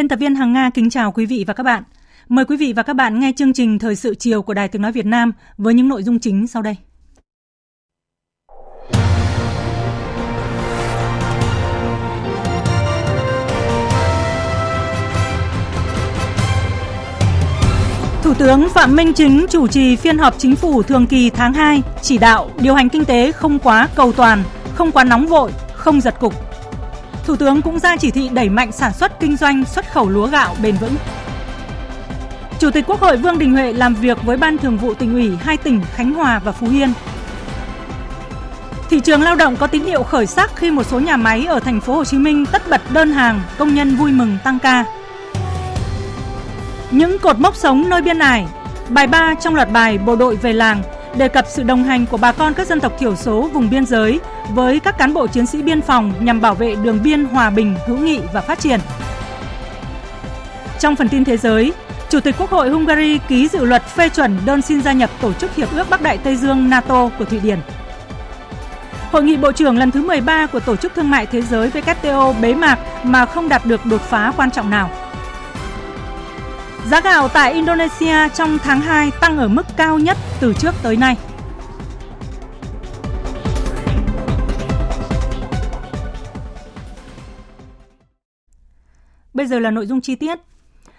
Biên tập viên Hằng Nga kính chào quý vị và các bạn. Mời quý vị và các bạn nghe chương trình Thời sự chiều của Đài Tiếng Nói Việt Nam với những nội dung chính sau đây. Thủ tướng Phạm Minh Chính chủ trì phiên họp chính phủ thường kỳ tháng 2, chỉ đạo điều hành kinh tế không quá cầu toàn, không quá nóng vội, không giật cục. Thủ tướng cũng ra chỉ thị đẩy mạnh sản xuất kinh doanh xuất khẩu lúa gạo bền vững. Chủ tịch Quốc hội Vương Đình Huệ làm việc với Ban Thường vụ tỉnh ủy hai tỉnh Khánh Hòa và Phú Yên. Thị trường lao động có tín hiệu khởi sắc khi một số nhà máy ở thành phố Hồ Chí Minh tất bật đơn hàng, công nhân vui mừng tăng ca. Những cột mốc sống nơi biên ải, bài 3 trong loạt bài Bộ đội về làng đề cập sự đồng hành của bà con các dân tộc thiểu số vùng biên giới với các cán bộ chiến sĩ biên phòng nhằm bảo vệ đường biên hòa bình, hữu nghị và phát triển. Trong phần tin thế giới, Chủ tịch Quốc hội Hungary ký dự luật phê chuẩn đơn xin gia nhập Tổ chức Hiệp ước Bắc Đại Tây Dương NATO của Thụy Điển. Hội nghị Bộ trưởng lần thứ 13 của Tổ chức Thương mại Thế giới WTO bế mạc mà không đạt được đột phá quan trọng nào. Giá gạo tại Indonesia trong tháng 2 tăng ở mức cao nhất từ trước tới nay. Bây giờ là nội dung chi tiết.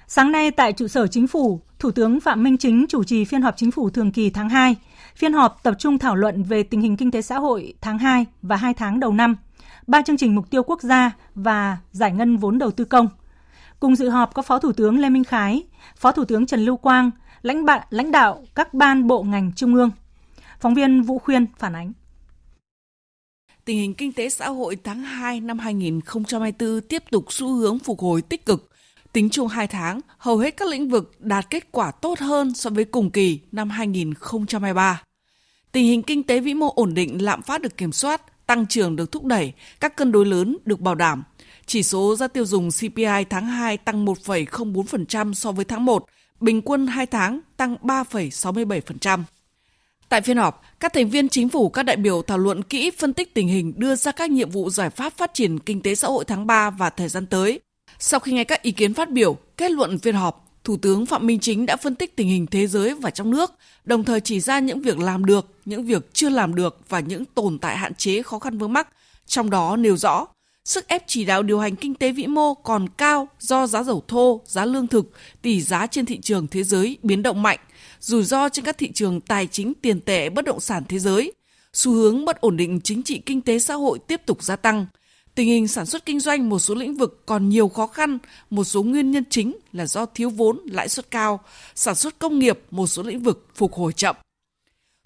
Sáng nay tại trụ sở chính phủ, Thủ tướng Phạm Minh Chính chủ trì phiên họp chính phủ thường kỳ tháng 2. Phiên họp tập trung thảo luận về tình hình kinh tế xã hội tháng 2 và 2 tháng đầu năm, ba chương trình mục tiêu quốc gia và giải ngân vốn đầu tư công. Cùng dự họp có Phó Thủ tướng Lê Minh Khái, Phó Thủ tướng Trần Lưu Quang, lãnh bạn lãnh đạo các ban bộ ngành trung ương. Phóng viên Vũ Khuyên phản ánh. Tình hình kinh tế xã hội tháng 2 năm 2024 tiếp tục xu hướng phục hồi tích cực. Tính chung 2 tháng, hầu hết các lĩnh vực đạt kết quả tốt hơn so với cùng kỳ năm 2023. Tình hình kinh tế vĩ mô ổn định, lạm phát được kiểm soát, tăng trưởng được thúc đẩy, các cân đối lớn được bảo đảm. Chỉ số giá tiêu dùng CPI tháng 2 tăng 1,04% so với tháng 1, bình quân 2 tháng tăng 3,67%. Tại phiên họp, các thành viên chính phủ, các đại biểu thảo luận kỹ phân tích tình hình đưa ra các nhiệm vụ giải pháp phát triển kinh tế xã hội tháng 3 và thời gian tới. Sau khi nghe các ý kiến phát biểu, kết luận phiên họp, Thủ tướng Phạm Minh Chính đã phân tích tình hình thế giới và trong nước, đồng thời chỉ ra những việc làm được, những việc chưa làm được và những tồn tại hạn chế khó khăn vướng mắc, trong đó nêu rõ sức ép chỉ đạo điều hành kinh tế vĩ mô còn cao do giá dầu thô, giá lương thực, tỷ giá trên thị trường thế giới biến động mạnh, rủi ro trên các thị trường tài chính tiền tệ bất động sản thế giới, xu hướng bất ổn định chính trị kinh tế xã hội tiếp tục gia tăng. Tình hình sản xuất kinh doanh một số lĩnh vực còn nhiều khó khăn, một số nguyên nhân chính là do thiếu vốn, lãi suất cao, sản xuất công nghiệp một số lĩnh vực phục hồi chậm.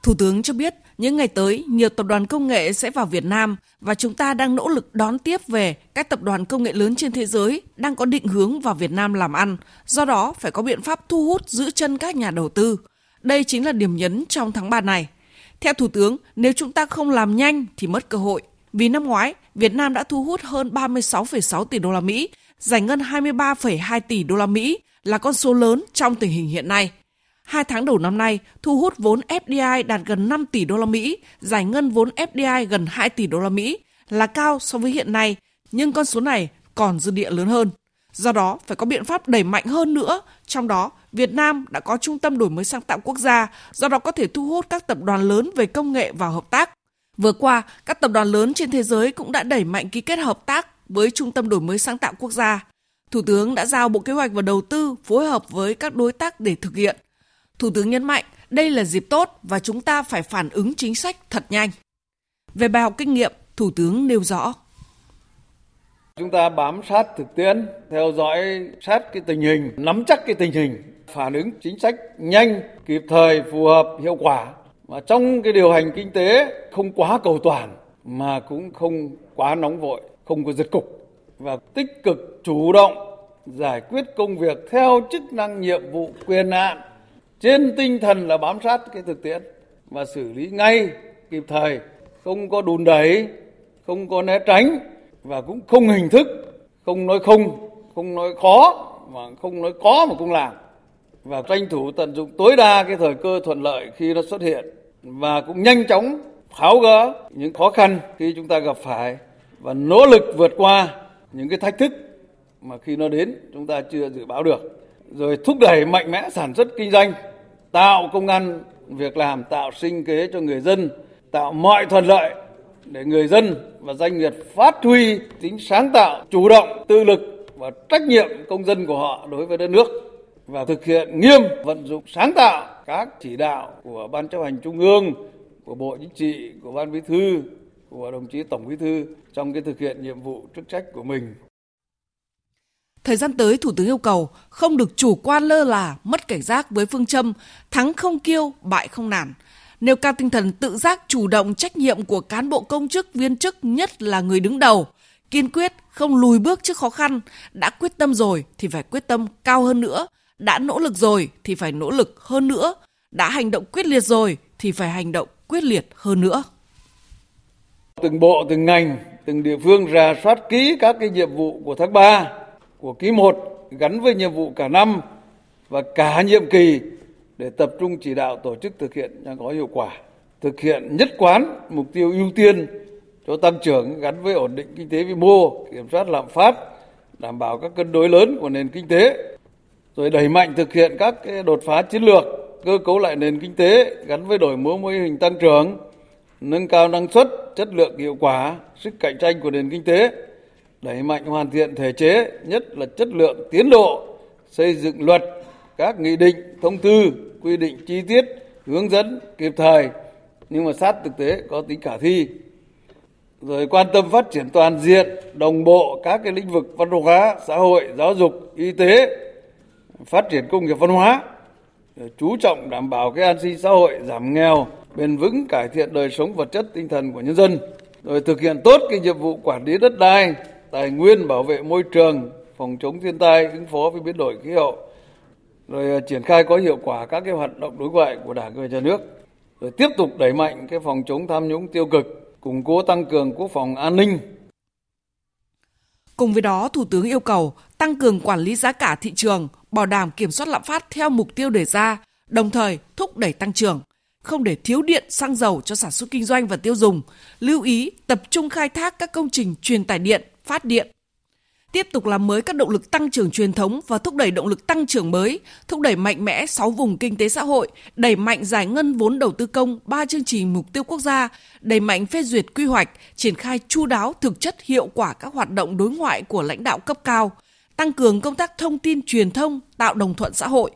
Thủ tướng cho biết, những ngày tới, nhiều tập đoàn công nghệ sẽ vào Việt Nam và chúng ta đang nỗ lực đón tiếp về các tập đoàn công nghệ lớn trên thế giới đang có định hướng vào Việt Nam làm ăn, do đó phải có biện pháp thu hút giữ chân các nhà đầu tư. Đây chính là điểm nhấn trong tháng 3 này. Theo Thủ tướng, nếu chúng ta không làm nhanh thì mất cơ hội. Vì năm ngoái, Việt Nam đã thu hút hơn 36,6 tỷ đô la Mỹ, giải ngân 23,2 tỷ đô la Mỹ là con số lớn trong tình hình hiện nay. Hai tháng đầu năm nay, thu hút vốn FDI đạt gần 5 tỷ đô la Mỹ, giải ngân vốn FDI gần 2 tỷ đô la Mỹ, là cao so với hiện nay, nhưng con số này còn dư địa lớn hơn. Do đó, phải có biện pháp đẩy mạnh hơn nữa, trong đó Việt Nam đã có trung tâm đổi mới sáng tạo quốc gia, do đó có thể thu hút các tập đoàn lớn về công nghệ vào hợp tác. Vừa qua, các tập đoàn lớn trên thế giới cũng đã đẩy mạnh ký kết hợp tác với Trung tâm đổi mới sáng tạo quốc gia. Thủ tướng đã giao Bộ Kế hoạch và Đầu tư phối hợp với các đối tác để thực hiện. Thủ tướng nhấn mạnh đây là dịp tốt và chúng ta phải phản ứng chính sách thật nhanh. Về bài học kinh nghiệm, Thủ tướng nêu rõ. Chúng ta bám sát thực tiễn, theo dõi sát cái tình hình, nắm chắc cái tình hình, phản ứng chính sách nhanh, kịp thời, phù hợp, hiệu quả. Và trong cái điều hành kinh tế không quá cầu toàn mà cũng không quá nóng vội, không có giật cục và tích cực chủ động giải quyết công việc theo chức năng nhiệm vụ quyền hạn trên tinh thần là bám sát cái thực tiễn và xử lý ngay kịp thời, không có đùn đẩy, không có né tránh và cũng không hình thức, không nói không không nói khó mà không nói có mà không làm. Và tranh thủ tận dụng tối đa cái thời cơ thuận lợi khi nó xuất hiện và cũng nhanh chóng tháo gỡ những khó khăn khi chúng ta gặp phải và nỗ lực vượt qua những cái thách thức mà khi nó đến chúng ta chưa dự báo được rồi thúc đẩy mạnh mẽ sản xuất kinh doanh, tạo công ăn, việc làm, tạo sinh kế cho người dân, tạo mọi thuận lợi để người dân và doanh nghiệp phát huy tính sáng tạo, chủ động tự lực và trách nhiệm công dân của họ đối với đất nước và thực hiện nghiêm vận dụng sáng tạo các chỉ đạo của ban chấp hành trung ương, của bộ chính trị, của ban bí thư, của đồng chí tổng bí thư trong cái thực hiện nhiệm vụ chức trách của mình. Thời gian tới, Thủ tướng yêu cầu không được chủ quan lơ là, mất cảnh giác với phương châm thắng không kiêu, bại không nản. Nêu cao tinh thần tự giác chủ động trách nhiệm của cán bộ công chức, viên chức, nhất là người đứng đầu. Kiên quyết, không lùi bước trước khó khăn. Đã quyết tâm rồi thì phải quyết tâm cao hơn nữa. Đã nỗ lực rồi thì phải nỗ lực hơn nữa. Đã hành động quyết liệt rồi thì phải hành động quyết liệt hơn nữa. Từng bộ, từng ngành, từng địa phương ra soát kỹ các cái nhiệm vụ của tháng 3 của quý 1 gắn với nhiệm vụ cả năm và cả nhiệm kỳ để tập trung chỉ đạo tổ chức thực hiện cho có hiệu quả, thực hiện nhất quán mục tiêu ưu tiên cho tăng trưởng gắn với ổn định kinh tế vĩ mô, kiểm soát lạm phát, đảm bảo các cân đối lớn của nền kinh tế, rồi đẩy mạnh thực hiện các đột phá chiến lược, cơ cấu lại nền kinh tế gắn với đổi mới mô hình tăng trưởng, nâng cao năng suất, chất lượng hiệu quả, sức cạnh tranh của nền kinh tế, đẩy mạnh hoàn thiện thể chế, nhất là chất lượng tiến độ, xây dựng luật, các nghị định, thông tư, quy định chi tiết, hướng dẫn kịp thời nhưng mà sát thực tế có tính khả thi. Rồi quan tâm phát triển toàn diện, đồng bộ các cái lĩnh vực văn hóa, xã hội, giáo dục, y tế, phát triển công nghiệp văn hóa, chú trọng đảm bảo cái an sinh xã hội, giảm nghèo, bền vững cải thiện đời sống vật chất tinh thần của nhân dân rồi thực hiện tốt cái nhiệm vụ quản lý đất đai tài nguyên bảo vệ môi trường phòng chống thiên tai ứng phó với biến đổi khí hậu rồi à, triển khai có hiệu quả các cái hoạt động đối ngoại của đảng và nhà nước rồi tiếp tục đẩy mạnh cái phòng chống tham nhũng tiêu cực củng cố tăng cường quốc phòng an ninh Cùng với đó, Thủ tướng yêu cầu tăng cường quản lý giá cả thị trường, bảo đảm kiểm soát lạm phát theo mục tiêu đề ra, đồng thời thúc đẩy tăng trưởng, không để thiếu điện, xăng dầu cho sản xuất kinh doanh và tiêu dùng. Lưu ý tập trung khai thác các công trình truyền tải điện, phát điện. Tiếp tục làm mới các động lực tăng trưởng truyền thống và thúc đẩy động lực tăng trưởng mới, thúc đẩy mạnh mẽ 6 vùng kinh tế xã hội, đẩy mạnh giải ngân vốn đầu tư công, 3 chương trình mục tiêu quốc gia, đẩy mạnh phê duyệt quy hoạch, triển khai chu đáo thực chất hiệu quả các hoạt động đối ngoại của lãnh đạo cấp cao, tăng cường công tác thông tin truyền thông, tạo đồng thuận xã hội.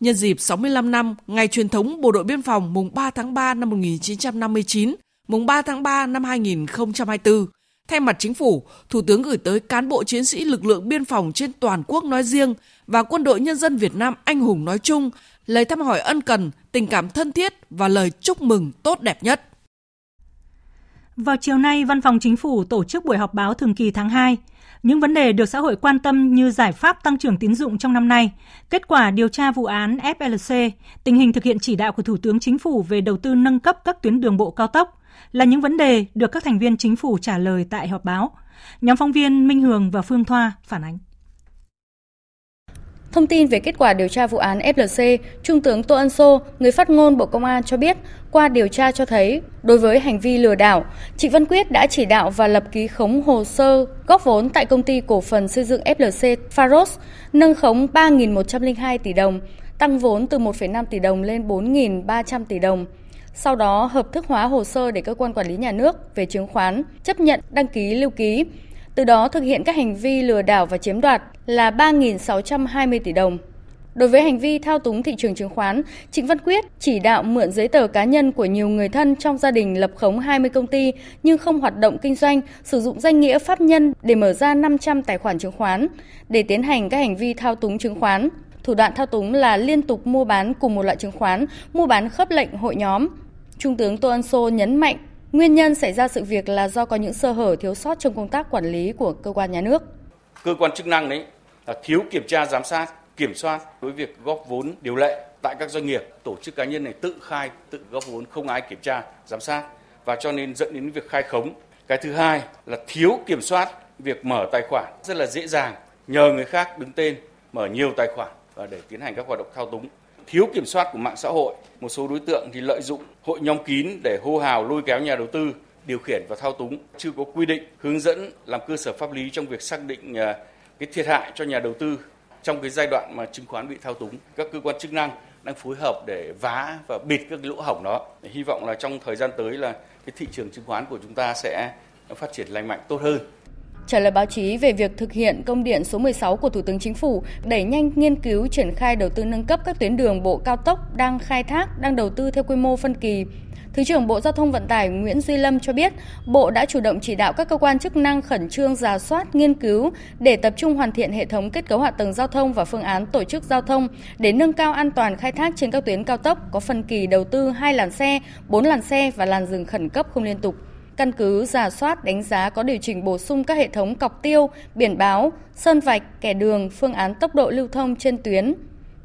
Nhân dịp 65 năm ngày truyền thống Bộ đội Biên phòng mùng 3 tháng 3 năm 1959, mùng 3 tháng 3 năm 2024, Thay mặt chính phủ, Thủ tướng gửi tới cán bộ chiến sĩ lực lượng biên phòng trên toàn quốc nói riêng và quân đội nhân dân Việt Nam anh hùng nói chung lời thăm hỏi ân cần, tình cảm thân thiết và lời chúc mừng tốt đẹp nhất. Vào chiều nay, Văn phòng Chính phủ tổ chức buổi họp báo thường kỳ tháng 2. Những vấn đề được xã hội quan tâm như giải pháp tăng trưởng tín dụng trong năm nay, kết quả điều tra vụ án FLC, tình hình thực hiện chỉ đạo của Thủ tướng Chính phủ về đầu tư nâng cấp các tuyến đường bộ cao tốc, là những vấn đề được các thành viên chính phủ trả lời tại họp báo. Nhóm phóng viên Minh Hường và Phương Thoa phản ánh. Thông tin về kết quả điều tra vụ án FLC, Trung tướng Tô Ân Sô, người phát ngôn Bộ Công an cho biết, qua điều tra cho thấy, đối với hành vi lừa đảo, Trịnh Văn Quyết đã chỉ đạo và lập ký khống hồ sơ góp vốn tại công ty cổ phần xây dựng FLC Faros, nâng khống 3.102 tỷ đồng, tăng vốn từ 1,5 tỷ đồng lên 4.300 tỷ đồng sau đó hợp thức hóa hồ sơ để cơ quan quản lý nhà nước về chứng khoán chấp nhận đăng ký lưu ký, từ đó thực hiện các hành vi lừa đảo và chiếm đoạt là 3.620 tỷ đồng. Đối với hành vi thao túng thị trường chứng khoán, Trịnh Văn Quyết chỉ đạo mượn giấy tờ cá nhân của nhiều người thân trong gia đình lập khống 20 công ty nhưng không hoạt động kinh doanh, sử dụng danh nghĩa pháp nhân để mở ra 500 tài khoản chứng khoán để tiến hành các hành vi thao túng chứng khoán. Thủ đoạn thao túng là liên tục mua bán cùng một loại chứng khoán, mua bán khớp lệnh hội nhóm. Trung tướng Tô Ân Sô nhấn mạnh nguyên nhân xảy ra sự việc là do có những sơ hở thiếu sót trong công tác quản lý của cơ quan nhà nước. Cơ quan chức năng đấy là thiếu kiểm tra giám sát kiểm soát đối việc góp vốn điều lệ tại các doanh nghiệp, tổ chức cá nhân này tự khai, tự góp vốn không ai kiểm tra, giám sát và cho nên dẫn đến việc khai khống. Cái thứ hai là thiếu kiểm soát việc mở tài khoản rất là dễ dàng, nhờ người khác đứng tên mở nhiều tài khoản và để tiến hành các hoạt động thao túng. Thiếu kiểm soát của mạng xã hội, một số đối tượng thì lợi dụng hội nhóm kín để hô hào lôi kéo nhà đầu tư điều khiển và thao túng, chưa có quy định hướng dẫn làm cơ sở pháp lý trong việc xác định à, cái thiệt hại cho nhà đầu tư trong cái giai đoạn mà chứng khoán bị thao túng. Các cơ quan chức năng đang phối hợp để vá và bịt các lỗ hổng đó. Hy vọng là trong thời gian tới là cái thị trường chứng khoán của chúng ta sẽ phát triển lành mạnh tốt hơn. Trả lời báo chí về việc thực hiện công điện số 16 của Thủ tướng Chính phủ đẩy nhanh nghiên cứu triển khai đầu tư nâng cấp các tuyến đường bộ cao tốc đang khai thác, đang đầu tư theo quy mô phân kỳ, Thứ trưởng Bộ Giao thông Vận tải Nguyễn Duy Lâm cho biết, Bộ đã chủ động chỉ đạo các cơ quan chức năng khẩn trương giả soát, nghiên cứu để tập trung hoàn thiện hệ thống kết cấu hạ tầng giao thông và phương án tổ chức giao thông để nâng cao an toàn khai thác trên các tuyến cao tốc có phân kỳ đầu tư hai làn xe, bốn làn xe và làn dừng khẩn cấp không liên tục căn cứ giả soát đánh giá có điều chỉnh bổ sung các hệ thống cọc tiêu, biển báo, sơn vạch, kẻ đường, phương án tốc độ lưu thông trên tuyến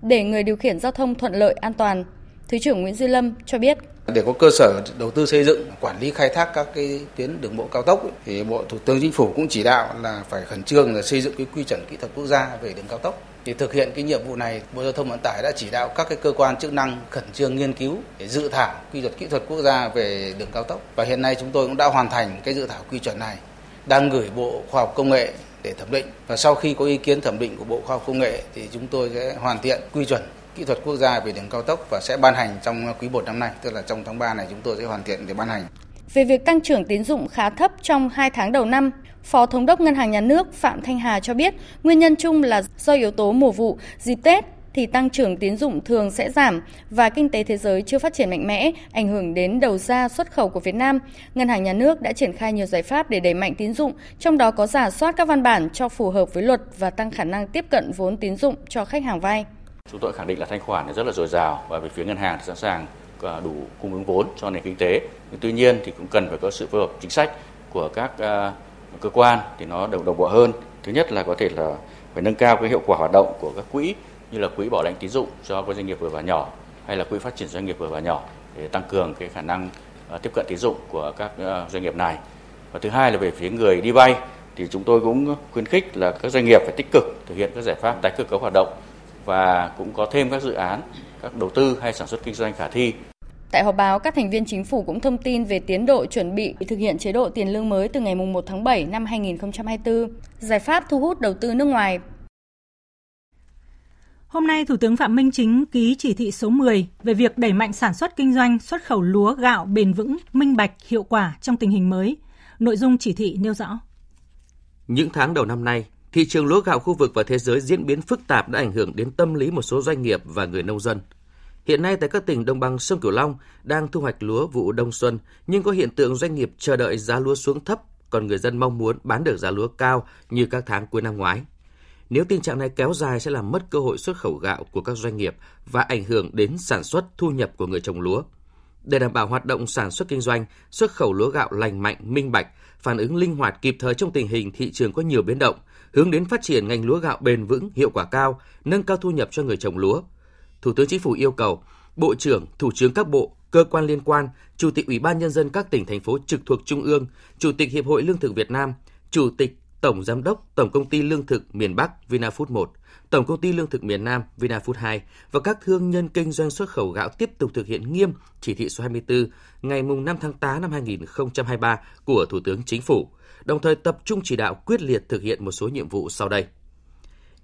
để người điều khiển giao thông thuận lợi an toàn. Thứ trưởng Nguyễn Duy Lâm cho biết để có cơ sở đầu tư xây dựng, quản lý, khai thác các cái tuyến đường bộ cao tốc thì bộ thủ tướng chính phủ cũng chỉ đạo là phải khẩn trương là xây dựng cái quy chuẩn kỹ thuật quốc gia về đường cao tốc. Thì thực hiện cái nhiệm vụ này, bộ giao thông vận tải đã chỉ đạo các cái cơ quan chức năng khẩn trương nghiên cứu để dự thảo quy chuẩn kỹ thuật quốc gia về đường cao tốc. Và hiện nay chúng tôi cũng đã hoàn thành cái dự thảo quy chuẩn này, đang gửi bộ khoa học công nghệ để thẩm định. Và sau khi có ý kiến thẩm định của bộ khoa học công nghệ thì chúng tôi sẽ hoàn thiện quy chuẩn kỹ thuật quốc gia về đường cao tốc và sẽ ban hành trong quý 1 năm nay, tức là trong tháng 3 này chúng tôi sẽ hoàn thiện để ban hành. Về việc tăng trưởng tín dụng khá thấp trong 2 tháng đầu năm, Phó Thống đốc Ngân hàng Nhà nước Phạm Thanh Hà cho biết nguyên nhân chung là do yếu tố mùa vụ, dịp Tết thì tăng trưởng tín dụng thường sẽ giảm và kinh tế thế giới chưa phát triển mạnh mẽ, ảnh hưởng đến đầu ra xuất khẩu của Việt Nam. Ngân hàng Nhà nước đã triển khai nhiều giải pháp để đẩy mạnh tín dụng, trong đó có giả soát các văn bản cho phù hợp với luật và tăng khả năng tiếp cận vốn tín dụng cho khách hàng vay. Chúng tôi khẳng định là thanh khoản rất là dồi dào và về phía ngân hàng sẵn sàng à, đủ cung ứng vốn cho nền kinh tế. Nhưng tuy nhiên thì cũng cần phải có sự phối hợp chính sách của các à, cơ quan thì nó đồng đồng bộ hơn. Thứ nhất là có thể là phải nâng cao cái hiệu quả hoạt động của các quỹ như là quỹ bảo lãnh tín dụng cho các doanh nghiệp vừa và nhỏ hay là quỹ phát triển doanh nghiệp vừa và nhỏ để tăng cường cái khả năng à, tiếp cận tín dụng của các doanh nghiệp này. Và thứ hai là về phía người đi vay thì chúng tôi cũng khuyến khích là các doanh nghiệp phải tích cực thực hiện các giải pháp tái cơ cấu hoạt động và cũng có thêm các dự án, các đầu tư hay sản xuất kinh doanh khả thi. Tại họp báo, các thành viên chính phủ cũng thông tin về tiến độ chuẩn bị thực hiện chế độ tiền lương mới từ ngày 1 tháng 7 năm 2024, giải pháp thu hút đầu tư nước ngoài. Hôm nay, Thủ tướng Phạm Minh Chính ký chỉ thị số 10 về việc đẩy mạnh sản xuất kinh doanh, xuất khẩu lúa gạo bền vững, minh bạch, hiệu quả trong tình hình mới. Nội dung chỉ thị nêu rõ. Những tháng đầu năm nay, Thị trường lúa gạo khu vực và thế giới diễn biến phức tạp đã ảnh hưởng đến tâm lý một số doanh nghiệp và người nông dân. Hiện nay tại các tỉnh đồng bằng sông Cửu Long đang thu hoạch lúa vụ đông xuân, nhưng có hiện tượng doanh nghiệp chờ đợi giá lúa xuống thấp, còn người dân mong muốn bán được giá lúa cao như các tháng cuối năm ngoái. Nếu tình trạng này kéo dài sẽ làm mất cơ hội xuất khẩu gạo của các doanh nghiệp và ảnh hưởng đến sản xuất thu nhập của người trồng lúa. Để đảm bảo hoạt động sản xuất kinh doanh, xuất khẩu lúa gạo lành mạnh, minh bạch, phản ứng linh hoạt kịp thời trong tình hình thị trường có nhiều biến động, hướng đến phát triển ngành lúa gạo bền vững, hiệu quả cao, nâng cao thu nhập cho người trồng lúa. Thủ tướng Chính phủ yêu cầu Bộ trưởng, Thủ trưởng các bộ, cơ quan liên quan, Chủ tịch Ủy ban Nhân dân các tỉnh, thành phố trực thuộc Trung ương, Chủ tịch Hiệp hội Lương thực Việt Nam, Chủ tịch Tổng Giám đốc Tổng Công ty Lương thực miền Bắc Vinafood 1, Tổng Công ty Lương thực miền Nam Vinafood 2 và các thương nhân kinh doanh xuất khẩu gạo tiếp tục thực hiện nghiêm chỉ thị số 24 ngày 5 tháng 8 năm 2023 của Thủ tướng Chính phủ đồng thời tập trung chỉ đạo quyết liệt thực hiện một số nhiệm vụ sau đây.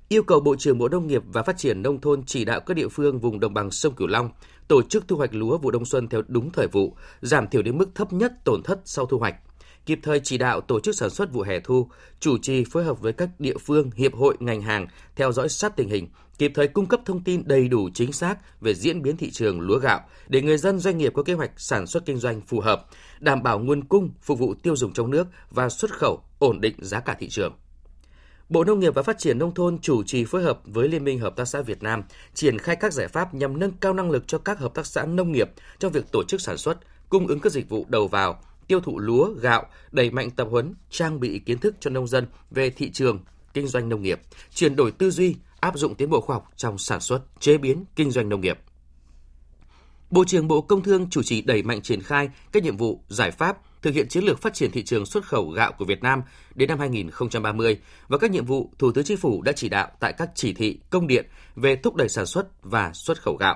Yêu cầu Bộ trưởng Bộ Nông nghiệp và Phát triển Nông thôn chỉ đạo các địa phương vùng đồng bằng sông Cửu Long tổ chức thu hoạch lúa vụ đông xuân theo đúng thời vụ, giảm thiểu đến mức thấp nhất tổn thất sau thu hoạch, kịp thời chỉ đạo tổ chức sản xuất vụ hè thu, chủ trì phối hợp với các địa phương, hiệp hội, ngành hàng theo dõi sát tình hình, kịp thời cung cấp thông tin đầy đủ chính xác về diễn biến thị trường lúa gạo để người dân doanh nghiệp có kế hoạch sản xuất kinh doanh phù hợp, đảm bảo nguồn cung phục vụ tiêu dùng trong nước và xuất khẩu ổn định giá cả thị trường. Bộ Nông nghiệp và Phát triển Nông thôn chủ trì phối hợp với Liên minh Hợp tác xã Việt Nam triển khai các giải pháp nhằm nâng cao năng lực cho các hợp tác xã nông nghiệp trong việc tổ chức sản xuất, cung ứng các dịch vụ đầu vào, tiêu thụ lúa, gạo, đẩy mạnh tập huấn, trang bị kiến thức cho nông dân về thị trường, kinh doanh nông nghiệp, chuyển đổi tư duy, áp dụng tiến bộ khoa học trong sản xuất, chế biến, kinh doanh nông nghiệp. Bộ trưởng Bộ Công Thương chủ trì đẩy mạnh triển khai các nhiệm vụ, giải pháp thực hiện chiến lược phát triển thị trường xuất khẩu gạo của Việt Nam đến năm 2030 và các nhiệm vụ Thủ tướng Chính phủ đã chỉ đạo tại các chỉ thị, công điện về thúc đẩy sản xuất và xuất khẩu gạo.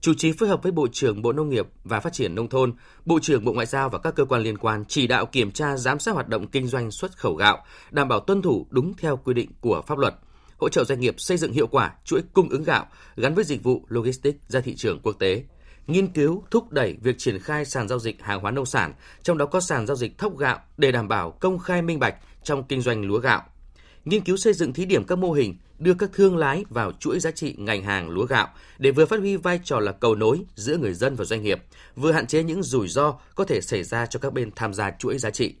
Chủ trì phối hợp với Bộ trưởng Bộ Nông nghiệp và Phát triển Nông thôn, Bộ trưởng Bộ Ngoại giao và các cơ quan liên quan chỉ đạo kiểm tra giám sát hoạt động kinh doanh xuất khẩu gạo, đảm bảo tuân thủ đúng theo quy định của pháp luật, hỗ trợ doanh nghiệp xây dựng hiệu quả chuỗi cung ứng gạo gắn với dịch vụ logistics ra thị trường quốc tế nghiên cứu thúc đẩy việc triển khai sàn giao dịch hàng hóa nông sản, trong đó có sàn giao dịch thóc gạo để đảm bảo công khai minh bạch trong kinh doanh lúa gạo. Nghiên cứu xây dựng thí điểm các mô hình đưa các thương lái vào chuỗi giá trị ngành hàng lúa gạo để vừa phát huy vai trò là cầu nối giữa người dân và doanh nghiệp, vừa hạn chế những rủi ro có thể xảy ra cho các bên tham gia chuỗi giá trị.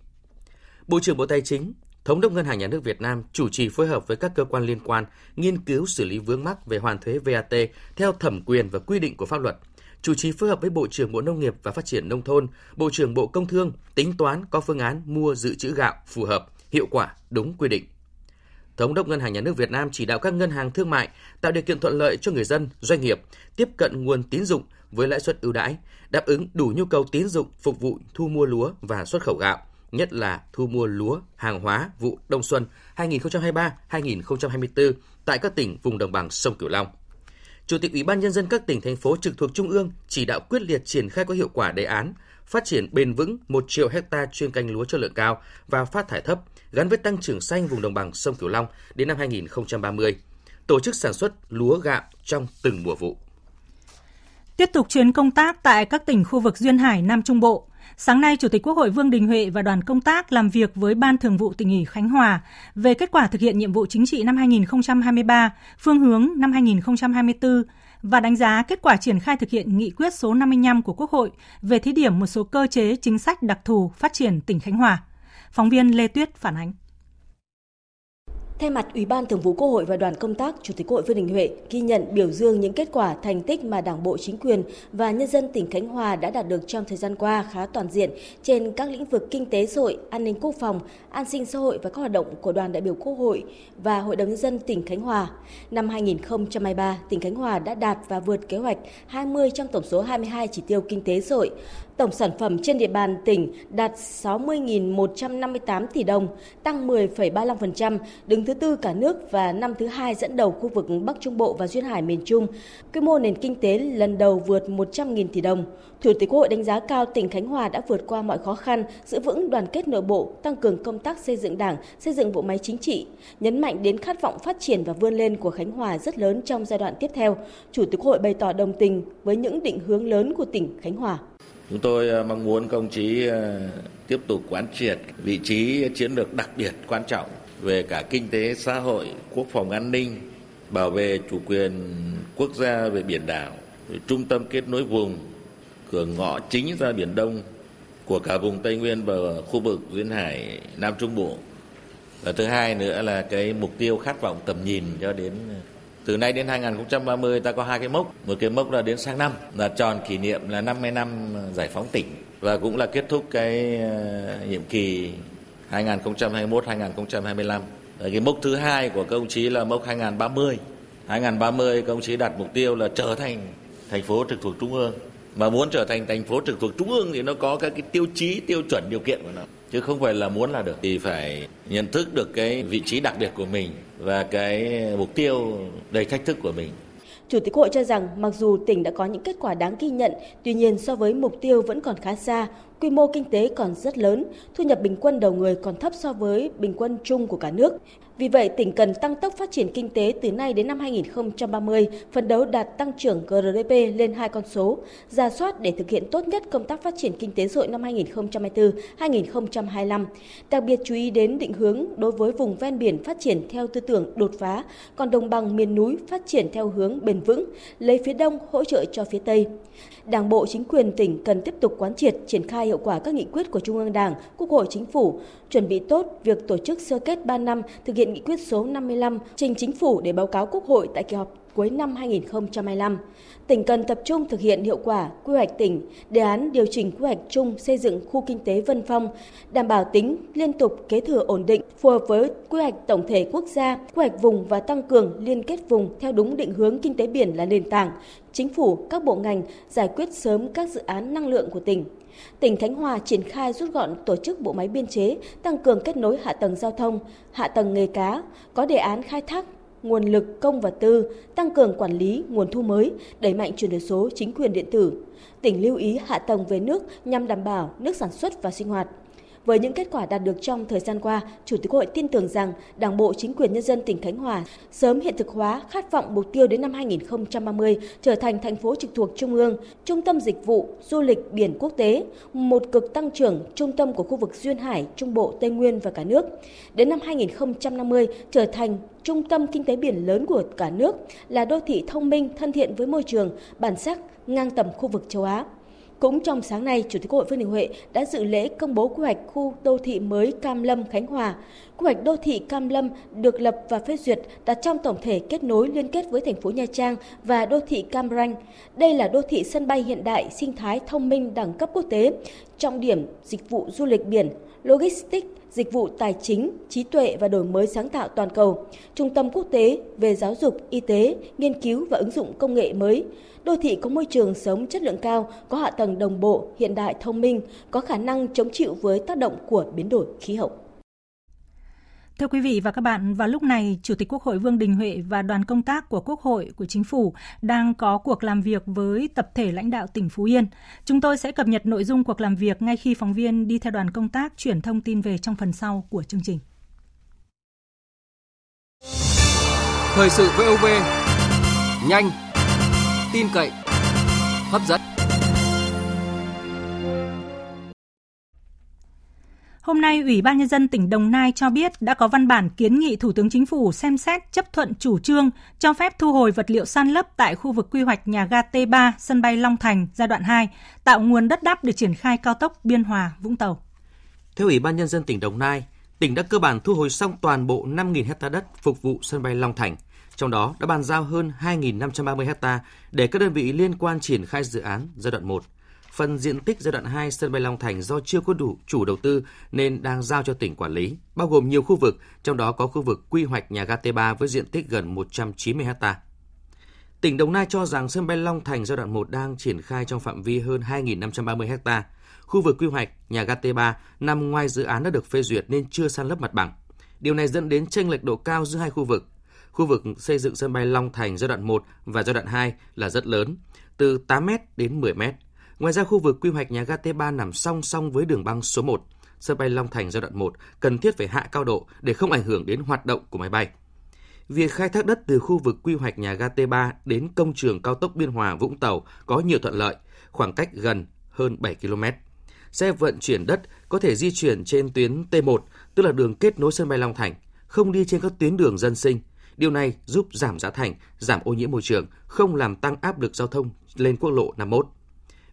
Bộ trưởng Bộ Tài chính, Thống đốc Ngân hàng Nhà nước Việt Nam chủ trì phối hợp với các cơ quan liên quan nghiên cứu xử lý vướng mắc về hoàn thuế VAT theo thẩm quyền và quy định của pháp luật, chủ trì phối hợp với Bộ trưởng Bộ Nông nghiệp và Phát triển Nông thôn, Bộ trưởng Bộ Công Thương tính toán có phương án mua dự trữ gạo phù hợp, hiệu quả, đúng quy định. Thống đốc Ngân hàng Nhà nước Việt Nam chỉ đạo các ngân hàng thương mại tạo điều kiện thuận lợi cho người dân, doanh nghiệp tiếp cận nguồn tín dụng với lãi suất ưu đãi, đáp ứng đủ nhu cầu tín dụng phục vụ thu mua lúa và xuất khẩu gạo, nhất là thu mua lúa, hàng hóa vụ đông xuân 2023-2024 tại các tỉnh vùng đồng bằng sông Cửu Long. Chủ tịch Ủy ban nhân dân các tỉnh thành phố trực thuộc trung ương chỉ đạo quyết liệt triển khai có hiệu quả đề án phát triển bền vững 1 triệu hecta chuyên canh lúa chất lượng cao và phát thải thấp gắn với tăng trưởng xanh vùng đồng bằng sông Cửu Long đến năm 2030. Tổ chức sản xuất lúa gạo trong từng mùa vụ. Tiếp tục chuyến công tác tại các tỉnh khu vực duyên hải Nam Trung Bộ, Sáng nay, Chủ tịch Quốc hội Vương Đình Huệ và đoàn công tác làm việc với Ban Thường vụ tỉnh ủy Khánh Hòa về kết quả thực hiện nhiệm vụ chính trị năm 2023, phương hướng năm 2024 và đánh giá kết quả triển khai thực hiện nghị quyết số 55 của Quốc hội về thí điểm một số cơ chế chính sách đặc thù phát triển tỉnh Khánh Hòa. Phóng viên Lê Tuyết phản ánh. Thay mặt Ủy ban Thường vụ Quốc hội và đoàn công tác, Chủ tịch Quốc hội Vương Đình Huệ ghi nhận biểu dương những kết quả thành tích mà Đảng bộ chính quyền và nhân dân tỉnh Khánh Hòa đã đạt được trong thời gian qua khá toàn diện trên các lĩnh vực kinh tế xã hội, an ninh quốc phòng, an sinh xã hội và các hoạt động của đoàn đại biểu Quốc hội và Hội đồng nhân dân tỉnh Khánh Hòa. Năm 2023, tỉnh Khánh Hòa đã đạt và vượt kế hoạch 20 trong tổng số 22 chỉ tiêu kinh tế xã hội. Tổng sản phẩm trên địa bàn tỉnh đạt 60.158 tỷ đồng, tăng 10,35%, đứng thứ tư cả nước và năm thứ hai dẫn đầu khu vực Bắc Trung Bộ và Duyên Hải miền Trung. Quy mô nền kinh tế lần đầu vượt 100.000 tỷ đồng. Chủ tịch Quốc hội đánh giá cao tỉnh Khánh Hòa đã vượt qua mọi khó khăn, giữ vững đoàn kết nội bộ, tăng cường công tác xây dựng đảng, xây dựng bộ máy chính trị, nhấn mạnh đến khát vọng phát triển và vươn lên của Khánh Hòa rất lớn trong giai đoạn tiếp theo. Chủ tịch Quốc hội bày tỏ đồng tình với những định hướng lớn của tỉnh Khánh Hòa. Chúng tôi ờ, mong muốn công chí ờ, tiếp tục quán triệt vị trí chiến lược đặc biệt quan trọng về cả kinh tế xã hội, quốc phòng an ninh, bảo vệ chủ quyền quốc gia về biển đảo, trung tâm kết nối vùng, cửa ngõ chính ra Biển Đông của cả vùng Tây Nguyên và khu vực duyên hải Nam Trung Bộ. Và thứ hai nữa là cái mục tiêu khát vọng tầm nhìn cho đến ờ, từ nay đến 2030 ta có hai cái mốc, một cái mốc là đến sang năm là tròn kỷ niệm là 50 năm giải phóng tỉnh và cũng là kết thúc cái ờ, nhiệm kỳ 2021-2025. Cái mốc thứ hai của công chí là mốc 2030. 2030 công chí đặt mục tiêu là trở thành thành phố trực thuộc trung ương. Mà muốn trở thành thành phố trực thuộc trung ương thì nó có các cái tiêu chí, tiêu chuẩn, điều kiện của nó. Chứ không phải là muốn là được. Thì phải nhận thức được cái vị trí đặc biệt của mình và cái mục tiêu đầy thách thức của mình. Chủ tịch Hội cho rằng mặc dù tỉnh đã có những kết quả đáng ghi nhận, tuy nhiên so với mục tiêu vẫn còn khá xa. quy mô kinh tế còn rất lớn, thu nhập bình quân đầu người còn thấp so với bình quân chung của cả nước. Vì vậy, tỉnh cần tăng tốc phát triển kinh tế từ nay đến năm 2030, phấn đấu đạt tăng trưởng GDP lên hai con số, ra soát để thực hiện tốt nhất công tác phát triển kinh tế xã hội năm 2024-2025. Đặc biệt chú ý đến định hướng đối với vùng ven biển phát triển theo tư tưởng đột phá, còn đồng bằng miền núi phát triển theo hướng bền vững, lấy phía đông hỗ trợ cho phía tây. Đảng bộ chính quyền tỉnh cần tiếp tục quán triệt triển khai hiệu quả các nghị quyết của Trung ương Đảng, Quốc hội Chính phủ, chuẩn bị tốt việc tổ chức sơ kết 3 năm thực hiện nghị quyết số 55 trình chính phủ để báo cáo Quốc hội tại kỳ họp cuối năm 2025. Tỉnh cần tập trung thực hiện hiệu quả quy hoạch tỉnh, đề án điều chỉnh quy hoạch chung xây dựng khu kinh tế Vân Phong, đảm bảo tính liên tục kế thừa ổn định, phù hợp với quy hoạch tổng thể quốc gia, quy hoạch vùng và tăng cường liên kết vùng theo đúng định hướng kinh tế biển là nền tảng. Chính phủ, các bộ ngành giải quyết sớm các dự án năng lượng của tỉnh. Tỉnh Khánh Hòa triển khai rút gọn tổ chức bộ máy biên chế, tăng cường kết nối hạ tầng giao thông, hạ tầng nghề cá, có đề án khai thác nguồn lực công và tư, tăng cường quản lý nguồn thu mới, đẩy mạnh chuyển đổi số chính quyền điện tử. Tỉnh lưu ý hạ tầng về nước nhằm đảm bảo nước sản xuất và sinh hoạt. Với những kết quả đạt được trong thời gian qua, Chủ tịch Hội tin tưởng rằng Đảng bộ chính quyền nhân dân tỉnh Khánh Hòa sớm hiện thực hóa khát vọng mục tiêu đến năm 2030 trở thành thành phố trực thuộc Trung ương, trung tâm dịch vụ, du lịch biển quốc tế, một cực tăng trưởng trung tâm của khu vực Duyên Hải, Trung Bộ, Tây Nguyên và cả nước. Đến năm 2050 trở thành trung tâm kinh tế biển lớn của cả nước, là đô thị thông minh thân thiện với môi trường, bản sắc ngang tầm khu vực châu Á. Cũng trong sáng nay, Chủ tịch quốc Hội Vương Đình Huệ đã dự lễ công bố quy hoạch khu đô thị mới Cam Lâm Khánh Hòa. Quy hoạch đô thị Cam Lâm được lập và phê duyệt đặt trong tổng thể kết nối liên kết với thành phố Nha Trang và đô thị Cam Ranh. Đây là đô thị sân bay hiện đại, sinh thái thông minh đẳng cấp quốc tế, trọng điểm dịch vụ du lịch biển, logistics, dịch vụ tài chính, trí tuệ và đổi mới sáng tạo toàn cầu, trung tâm quốc tế về giáo dục, y tế, nghiên cứu và ứng dụng công nghệ mới, đô thị có môi trường sống chất lượng cao, có hạ tầng đồng bộ, hiện đại thông minh, có khả năng chống chịu với tác động của biến đổi khí hậu. Thưa quý vị và các bạn, vào lúc này, Chủ tịch Quốc hội Vương Đình Huệ và đoàn công tác của Quốc hội, của Chính phủ đang có cuộc làm việc với tập thể lãnh đạo tỉnh Phú Yên. Chúng tôi sẽ cập nhật nội dung cuộc làm việc ngay khi phóng viên đi theo đoàn công tác chuyển thông tin về trong phần sau của chương trình. Thời sự VOV, nhanh, tin cậy, hấp dẫn. Hôm nay, Ủy ban Nhân dân tỉnh Đồng Nai cho biết đã có văn bản kiến nghị Thủ tướng Chính phủ xem xét chấp thuận chủ trương cho phép thu hồi vật liệu san lấp tại khu vực quy hoạch nhà ga T3 sân bay Long Thành giai đoạn 2, tạo nguồn đất đắp để triển khai cao tốc Biên Hòa – Vũng Tàu. Theo Ủy ban Nhân dân tỉnh Đồng Nai, tỉnh đã cơ bản thu hồi xong toàn bộ 5.000 hecta đất phục vụ sân bay Long Thành – trong đó đã bàn giao hơn 2.530 ha để các đơn vị liên quan triển khai dự án giai đoạn 1. Phần diện tích giai đoạn 2 sân bay Long Thành do chưa có đủ chủ đầu tư nên đang giao cho tỉnh quản lý, bao gồm nhiều khu vực, trong đó có khu vực quy hoạch nhà ga T3 với diện tích gần 190 ha. Tỉnh Đồng Nai cho rằng sân bay Long Thành giai đoạn 1 đang triển khai trong phạm vi hơn 2.530 ha. Khu vực quy hoạch nhà ga T3 nằm ngoài dự án đã được phê duyệt nên chưa san lấp mặt bằng. Điều này dẫn đến chênh lệch độ cao giữa hai khu vực, khu vực xây dựng sân bay Long Thành giai đoạn 1 và giai đoạn 2 là rất lớn, từ 8m đến 10m. Ngoài ra, khu vực quy hoạch nhà ga T3 nằm song song với đường băng số 1. Sân bay Long Thành giai đoạn 1 cần thiết phải hạ cao độ để không ảnh hưởng đến hoạt động của máy bay. Việc khai thác đất từ khu vực quy hoạch nhà ga T3 đến công trường cao tốc Biên Hòa Vũng Tàu có nhiều thuận lợi, khoảng cách gần hơn 7 km. Xe vận chuyển đất có thể di chuyển trên tuyến T1, tức là đường kết nối sân bay Long Thành, không đi trên các tuyến đường dân sinh, Điều này giúp giảm giá thành, giảm ô nhiễm môi trường, không làm tăng áp lực giao thông lên quốc lộ 51.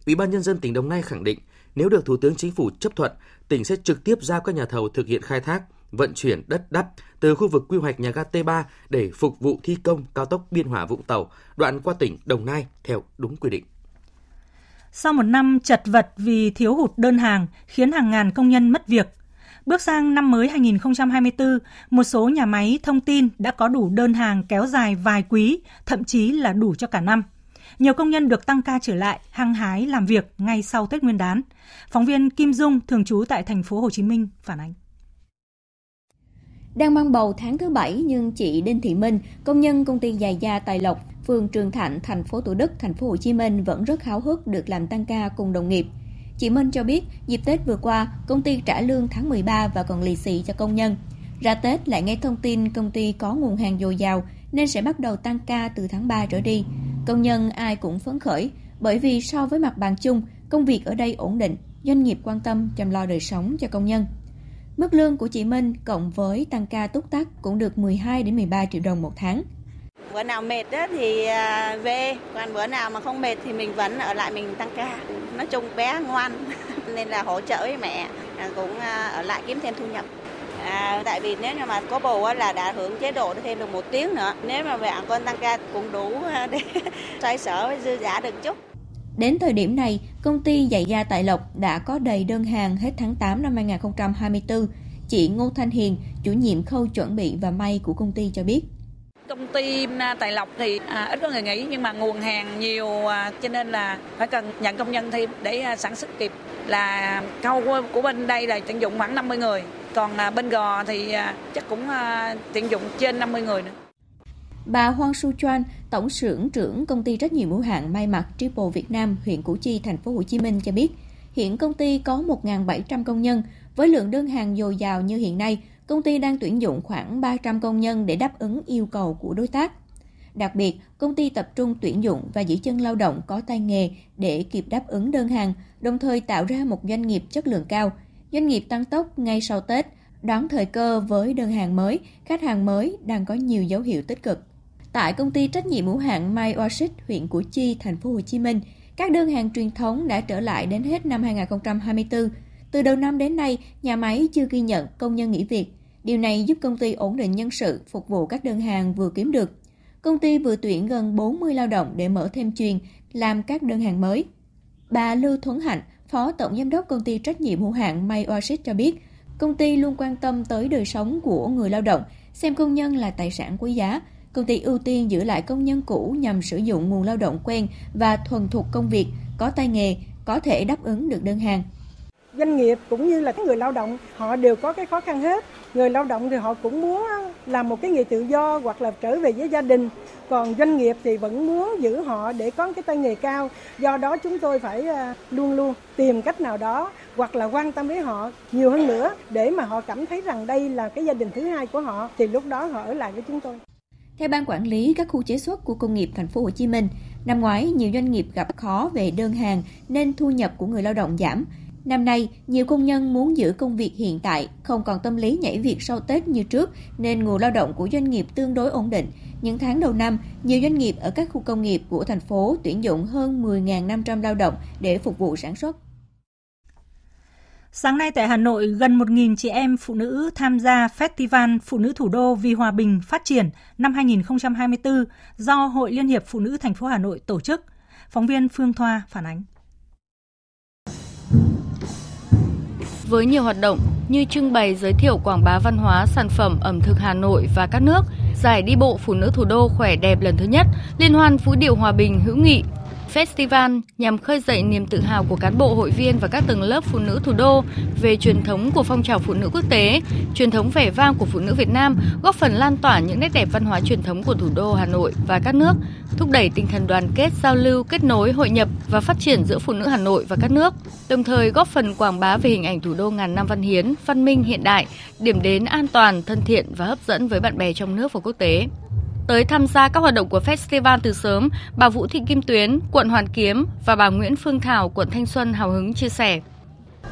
Ủy ban nhân dân tỉnh Đồng Nai khẳng định, nếu được Thủ tướng Chính phủ chấp thuận, tỉnh sẽ trực tiếp giao các nhà thầu thực hiện khai thác, vận chuyển đất đắp từ khu vực quy hoạch nhà ga T3 để phục vụ thi công cao tốc Biên Hòa Vũng Tàu, đoạn qua tỉnh Đồng Nai theo đúng quy định. Sau một năm chật vật vì thiếu hụt đơn hàng khiến hàng ngàn công nhân mất việc, Bước sang năm mới 2024, một số nhà máy thông tin đã có đủ đơn hàng kéo dài vài quý, thậm chí là đủ cho cả năm. Nhiều công nhân được tăng ca trở lại, hăng hái làm việc ngay sau Tết Nguyên đán. Phóng viên Kim Dung thường trú tại thành phố Hồ Chí Minh phản ánh. Đang mang bầu tháng thứ bảy nhưng chị Đinh Thị Minh, công nhân công ty giày da Tài Lộc, phường Trường Thạnh, thành phố Thủ Đức, thành phố Hồ Chí Minh vẫn rất háo hức được làm tăng ca cùng đồng nghiệp. Chị Minh cho biết, dịp Tết vừa qua, công ty trả lương tháng 13 và còn lì xì cho công nhân. Ra Tết lại nghe thông tin công ty có nguồn hàng dồi dào nên sẽ bắt đầu tăng ca từ tháng 3 trở đi. Công nhân ai cũng phấn khởi, bởi vì so với mặt bằng chung, công việc ở đây ổn định, doanh nghiệp quan tâm chăm lo đời sống cho công nhân. Mức lương của chị Minh cộng với tăng ca túc tắc cũng được 12 đến 13 triệu đồng một tháng. Bữa nào mệt thì à, về, còn bữa nào mà không mệt thì mình vẫn ở lại mình tăng ca. Nói chung bé ngoan nên là hỗ trợ với mẹ à, cũng à, ở lại kiếm thêm thu nhập. À, tại vì nếu như mà có bầu là đã hưởng chế độ thêm được một tiếng nữa. Nếu mà mẹ con tăng ca cũng đủ để xoay sở với dư giả được chút. Đến thời điểm này, công ty giày da Tại Lộc đã có đầy đơn hàng hết tháng 8 năm 2024. Chị Ngô Thanh Hiền, chủ nhiệm khâu chuẩn bị và may của công ty cho biết. Công ty à, Tài Lộc thì à, ít có người nghĩ nhưng mà nguồn hàng nhiều à, cho nên là phải cần nhận công nhân thêm để à, sản xuất kịp. Là câu của, của bên đây là tận dụng khoảng 50 người, còn à, bên gò thì à, chắc cũng à, dụng trên 50 người nữa. Bà hoang Su choan tổng trưởng trưởng công ty trách nhiệm hữu hạn may mặc Triple Việt Nam, huyện Củ Chi, thành phố Hồ Chí Minh cho biết, hiện công ty có 1.700 công nhân, với lượng đơn hàng dồi dào như hiện nay, công ty đang tuyển dụng khoảng 300 công nhân để đáp ứng yêu cầu của đối tác. Đặc biệt, công ty tập trung tuyển dụng và giữ chân lao động có tay nghề để kịp đáp ứng đơn hàng, đồng thời tạo ra một doanh nghiệp chất lượng cao. Doanh nghiệp tăng tốc ngay sau Tết, đón thời cơ với đơn hàng mới, khách hàng mới đang có nhiều dấu hiệu tích cực. Tại công ty trách nhiệm hữu hạn mai Oasis, huyện Củ Chi, thành phố Hồ Chí Minh, các đơn hàng truyền thống đã trở lại đến hết năm 2024. Từ đầu năm đến nay, nhà máy chưa ghi nhận công nhân nghỉ việc. Điều này giúp công ty ổn định nhân sự, phục vụ các đơn hàng vừa kiếm được. Công ty vừa tuyển gần 40 lao động để mở thêm chuyên, làm các đơn hàng mới. Bà Lưu Thuấn Hạnh, Phó Tổng Giám đốc Công ty trách nhiệm hữu hạn May Oasis cho biết, công ty luôn quan tâm tới đời sống của người lao động, xem công nhân là tài sản quý giá, công ty ưu tiên giữ lại công nhân cũ nhằm sử dụng nguồn lao động quen và thuần thục công việc, có tay nghề, có thể đáp ứng được đơn hàng. Doanh nghiệp cũng như là người lao động, họ đều có cái khó khăn hết. Người lao động thì họ cũng muốn làm một cái nghề tự do hoặc là trở về với gia đình. Còn doanh nghiệp thì vẫn muốn giữ họ để có cái tay nghề cao. Do đó chúng tôi phải à, luôn luôn tìm cách nào đó hoặc là quan tâm đến họ nhiều hơn nữa để mà họ cảm thấy rằng đây là cái gia đình thứ hai của họ thì lúc đó họ ở lại với chúng tôi. Theo ban quản lý các khu chế xuất của công nghiệp thành phố Hồ Chí Minh, năm ngoái nhiều doanh nghiệp gặp khó về đơn hàng nên thu nhập của người lao động giảm. Năm nay, nhiều công nhân muốn giữ công việc hiện tại, không còn tâm lý nhảy việc sau Tết như trước nên nguồn lao động của doanh nghiệp tương đối ổn định. Những tháng đầu năm, nhiều doanh nghiệp ở các khu công nghiệp của thành phố tuyển dụng hơn 10.500 lao động để phục vụ sản xuất. Sáng nay tại Hà Nội, gần 1.000 chị em phụ nữ tham gia Festival Phụ nữ Thủ đô vì Hòa bình Phát triển năm 2024 do Hội Liên hiệp Phụ nữ thành phố Hà Nội tổ chức. Phóng viên Phương Thoa phản ánh. Với nhiều hoạt động như trưng bày giới thiệu quảng bá văn hóa, sản phẩm ẩm thực Hà Nội và các nước, giải đi bộ phụ nữ thủ đô khỏe đẹp lần thứ nhất, liên hoan vũ điệu hòa bình hữu nghị. Festival nhằm khơi dậy niềm tự hào của cán bộ hội viên và các tầng lớp phụ nữ thủ đô về truyền thống của phong trào phụ nữ quốc tế, truyền thống vẻ vang của phụ nữ Việt Nam, góp phần lan tỏa những nét đẹp văn hóa truyền thống của thủ đô Hà Nội và các nước, thúc đẩy tinh thần đoàn kết, giao lưu, kết nối, hội nhập và phát triển giữa phụ nữ Hà Nội và các nước, đồng thời góp phần quảng bá về hình ảnh thủ đô ngàn năm văn hiến, văn minh hiện đại, điểm đến an toàn, thân thiện và hấp dẫn với bạn bè trong nước và quốc tế. Tới tham gia các hoạt động của festival từ sớm, bà Vũ Thị Kim Tuyến, quận Hoàn Kiếm và bà Nguyễn Phương Thảo, quận Thanh Xuân hào hứng chia sẻ.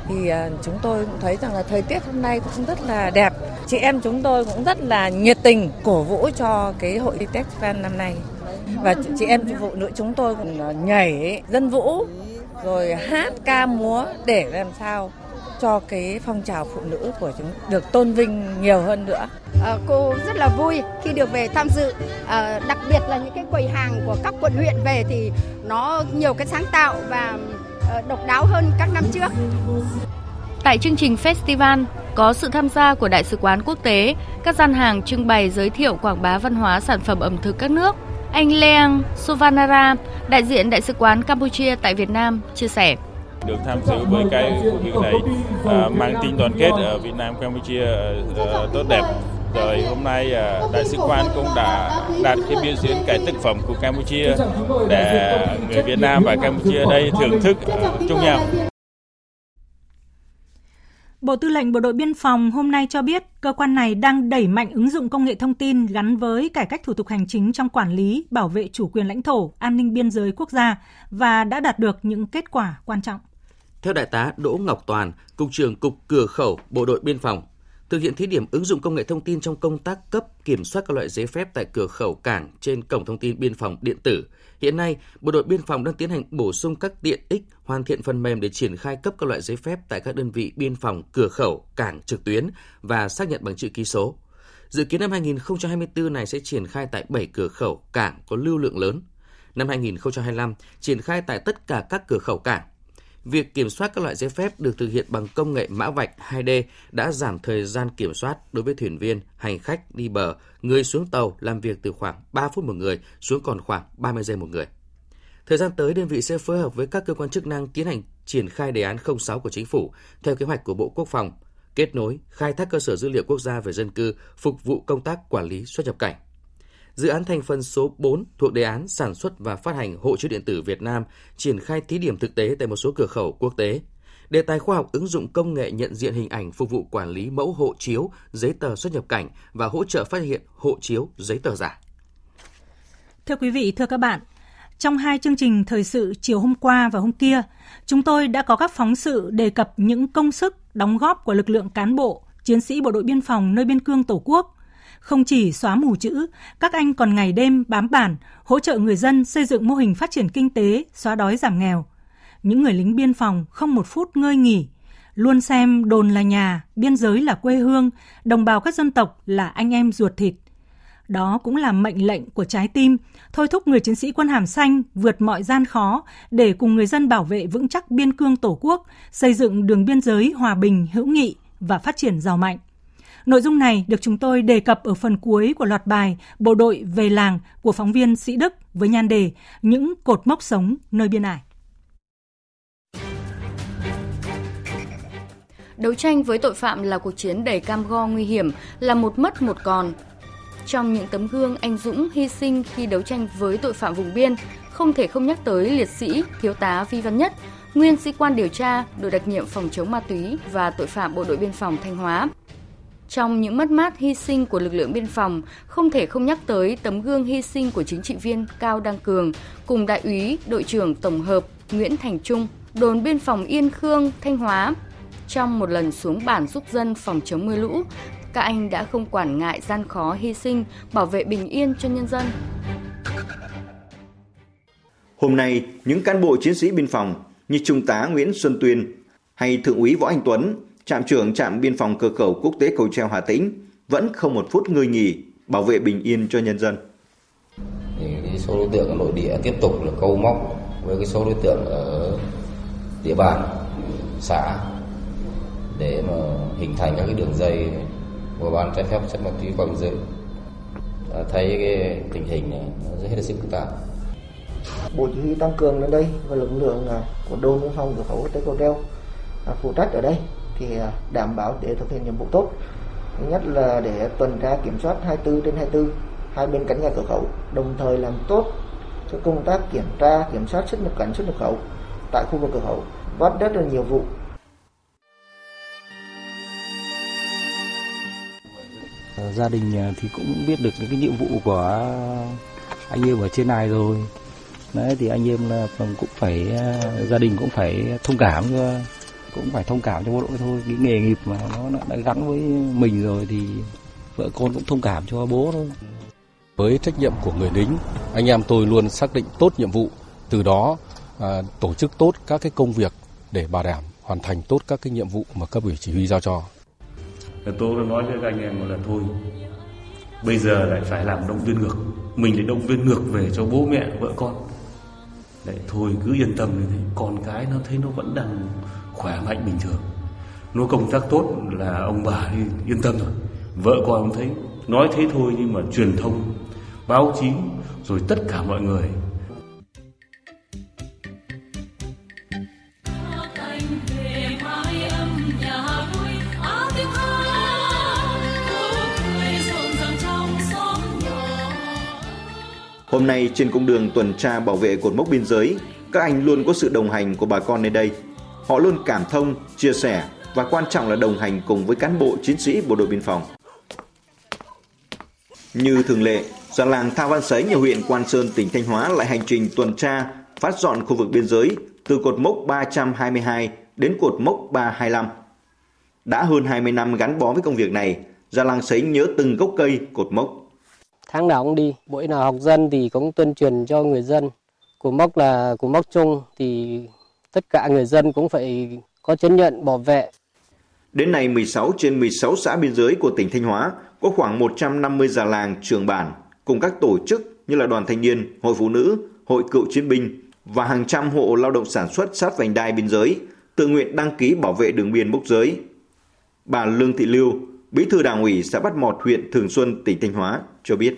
Thì à, chúng tôi cũng thấy rằng là thời tiết hôm nay cũng rất là đẹp. Chị em chúng tôi cũng rất là nhiệt tình cổ vũ cho cái hội festival năm nay. Và chị em phụ nữ chúng tôi cũng nhảy dân vũ rồi hát ca múa để làm sao cho cái phong trào phụ nữ của chúng được tôn vinh nhiều hơn nữa. À, cô rất là vui khi được về tham dự, à, đặc biệt là những cái quầy hàng của các quận huyện về thì nó nhiều cái sáng tạo và à, độc đáo hơn các năm trước. Tại chương trình festival có sự tham gia của đại sứ quán quốc tế, các gian hàng trưng bày giới thiệu quảng bá văn hóa sản phẩm ẩm thực các nước. Anh Leang Suvanara, đại diện đại sứ quán Campuchia tại Việt Nam, chia sẻ được tham dự với cái cuộc thi này à, mang tính đoàn kết ở Việt Nam Campuchia à, à tốt đẹp rồi hôm nay à, đại sứ quan cũng đã đạt cái biểu diễn cái tác phẩm của Campuchia để người Việt Nam và Campuchia đây thưởng thức chung nhau Bộ Tư lệnh Bộ đội Biên phòng hôm nay cho biết cơ quan này đang đẩy mạnh ứng dụng công nghệ thông tin gắn với cải cách thủ tục hành chính trong quản lý, bảo vệ chủ quyền lãnh thổ, an ninh biên giới quốc gia và đã đạt được những kết quả quan trọng. Theo Đại tá Đỗ Ngọc Toàn, Cục trưởng Cục Cửa khẩu Bộ đội Biên phòng, thực hiện thí điểm ứng dụng công nghệ thông tin trong công tác cấp kiểm soát các loại giấy phép tại cửa khẩu cảng trên cổng thông tin biên phòng điện tử. Hiện nay, Bộ đội Biên phòng đang tiến hành bổ sung các tiện ích, hoàn thiện phần mềm để triển khai cấp các loại giấy phép tại các đơn vị biên phòng, cửa khẩu, cảng trực tuyến và xác nhận bằng chữ ký số. Dự kiến năm 2024 này sẽ triển khai tại 7 cửa khẩu, cảng có lưu lượng lớn. Năm 2025, triển khai tại tất cả các cửa khẩu cảng việc kiểm soát các loại giấy phép được thực hiện bằng công nghệ mã vạch 2D đã giảm thời gian kiểm soát đối với thuyền viên, hành khách đi bờ, người xuống tàu làm việc từ khoảng 3 phút một người xuống còn khoảng 30 giây một người. Thời gian tới, đơn vị sẽ phối hợp với các cơ quan chức năng tiến hành triển khai đề án 06 của chính phủ theo kế hoạch của Bộ Quốc phòng, kết nối, khai thác cơ sở dữ liệu quốc gia về dân cư, phục vụ công tác quản lý xuất nhập cảnh. Dự án thành phần số 4 thuộc đề án sản xuất và phát hành hộ chiếu điện tử Việt Nam triển khai thí điểm thực tế tại một số cửa khẩu quốc tế. Đề tài khoa học ứng dụng công nghệ nhận diện hình ảnh phục vụ quản lý mẫu hộ chiếu, giấy tờ xuất nhập cảnh và hỗ trợ phát hiện hộ chiếu, giấy tờ giả. Thưa quý vị, thưa các bạn, trong hai chương trình thời sự chiều hôm qua và hôm kia, chúng tôi đã có các phóng sự đề cập những công sức, đóng góp của lực lượng cán bộ, chiến sĩ bộ đội biên phòng nơi biên cương Tổ quốc không chỉ xóa mù chữ, các anh còn ngày đêm bám bản, hỗ trợ người dân xây dựng mô hình phát triển kinh tế, xóa đói giảm nghèo. Những người lính biên phòng không một phút ngơi nghỉ, luôn xem đồn là nhà, biên giới là quê hương, đồng bào các dân tộc là anh em ruột thịt. Đó cũng là mệnh lệnh của trái tim, thôi thúc người chiến sĩ quân hàm xanh vượt mọi gian khó để cùng người dân bảo vệ vững chắc biên cương Tổ quốc, xây dựng đường biên giới hòa bình, hữu nghị và phát triển giàu mạnh. Nội dung này được chúng tôi đề cập ở phần cuối của loạt bài Bộ đội về làng của phóng viên Sĩ Đức với nhan đề Những cột mốc sống nơi biên ải. Đấu tranh với tội phạm là cuộc chiến đầy cam go nguy hiểm, là một mất một còn. Trong những tấm gương anh dũng hy sinh khi đấu tranh với tội phạm vùng biên, không thể không nhắc tới liệt sĩ, thiếu tá Vi Văn Nhất, nguyên sĩ quan điều tra, đội đặc nhiệm phòng chống ma túy và tội phạm bộ đội biên phòng Thanh Hóa. Trong những mất mát hy sinh của lực lượng biên phòng, không thể không nhắc tới tấm gương hy sinh của chính trị viên Cao Đăng Cường cùng đại úy đội trưởng tổng hợp Nguyễn Thành Trung, đồn biên phòng Yên Khương, Thanh Hóa. Trong một lần xuống bản giúp dân phòng chống mưa lũ, các anh đã không quản ngại gian khó hy sinh, bảo vệ bình yên cho nhân dân. Hôm nay, những cán bộ chiến sĩ biên phòng như Trung tá Nguyễn Xuân Tuyên hay Thượng úy Võ Anh Tuấn trạm trưởng trạm biên phòng cơ khẩu quốc tế Cầu Treo Hà Tĩnh vẫn không một phút ngơi nghỉ bảo vệ bình yên cho nhân dân. Thì cái số đối tượng ở nội địa tiếp tục là câu móc với cái số đối tượng ở địa bàn xã để mà hình thành các cái đường dây mua bán trái phép chất ma túy qua biên giới. Thấy cái tình hình này nó rất hết sức phức tạp. Bộ chỉ huy tăng cường lên đây và lực lượng của đồn biên phòng cửa khẩu quốc tế Cầu Treo phụ trách ở đây thì à, đảm bảo để thực hiện nhiệm vụ tốt. Thứ nhất là để tuần tra kiểm soát 24 trên 24 hai bên cánh gà cửa khẩu, đồng thời làm tốt cho công tác kiểm tra, kiểm soát xuất nhập cảnh, xuất nhập khẩu tại khu vực cửa khẩu bắt rất là nhiều vụ. Ờ, gia đình à, thì cũng biết được những cái nhiệm vụ của anh em ở trên này rồi. Đấy, thì anh em là cũng phải à, gia đình cũng phải thông cảm cho cũng phải thông cảm cho bộ đội thôi. Cái nghề nghiệp mà nó đã gắn với mình rồi thì vợ con cũng thông cảm cho bố thôi. Với trách nhiệm của người lính anh em tôi luôn xác định tốt nhiệm vụ từ đó à, tổ chức tốt các cái công việc để bảo đảm hoàn thành tốt các cái nhiệm vụ mà cấp ủy chỉ huy giao cho. Tôi đã nói với các anh em là thôi bây giờ lại phải làm động viên ngược. Mình lại động viên ngược về cho bố mẹ vợ con. Lại thôi cứ yên tâm như thế. Con cái nó thấy nó vẫn đang khỏe mạnh bình thường. Nó công tác tốt là ông bà yên tâm rồi. Vợ con ông thấy nói thế thôi nhưng mà truyền thông báo chí rồi tất cả mọi người. Hôm nay trên cung đường tuần tra bảo vệ cột mốc biên giới, các anh luôn có sự đồng hành của bà con nơi đây. Họ luôn cảm thông, chia sẻ, và quan trọng là đồng hành cùng với cán bộ chiến sĩ bộ đội biên phòng. Như thường lệ, già làng Thao Văn Sấy nhiều huyện Quan Sơn, tỉnh Thanh Hóa lại hành trình tuần tra, phát dọn khu vực biên giới từ cột mốc 322 đến cột mốc 325. Đã hơn 20 năm gắn bó với công việc này, già làng Sấy nhớ từng gốc cây, cột mốc. Tháng nào cũng đi, mỗi nào học dân thì cũng tuyên truyền cho người dân. Cột mốc là cột mốc chung thì tất cả người dân cũng phải có chứng nhận bảo vệ. Đến nay 16 trên 16 xã biên giới của tỉnh Thanh Hóa có khoảng 150 già làng trường bản cùng các tổ chức như là đoàn thanh niên, hội phụ nữ, hội cựu chiến binh và hàng trăm hộ lao động sản xuất sát vành đai biên giới tự nguyện đăng ký bảo vệ đường biên mốc giới. Bà Lương Thị Lưu, Bí thư Đảng ủy xã Bát Mọt, huyện Thường Xuân, tỉnh Thanh Hóa cho biết.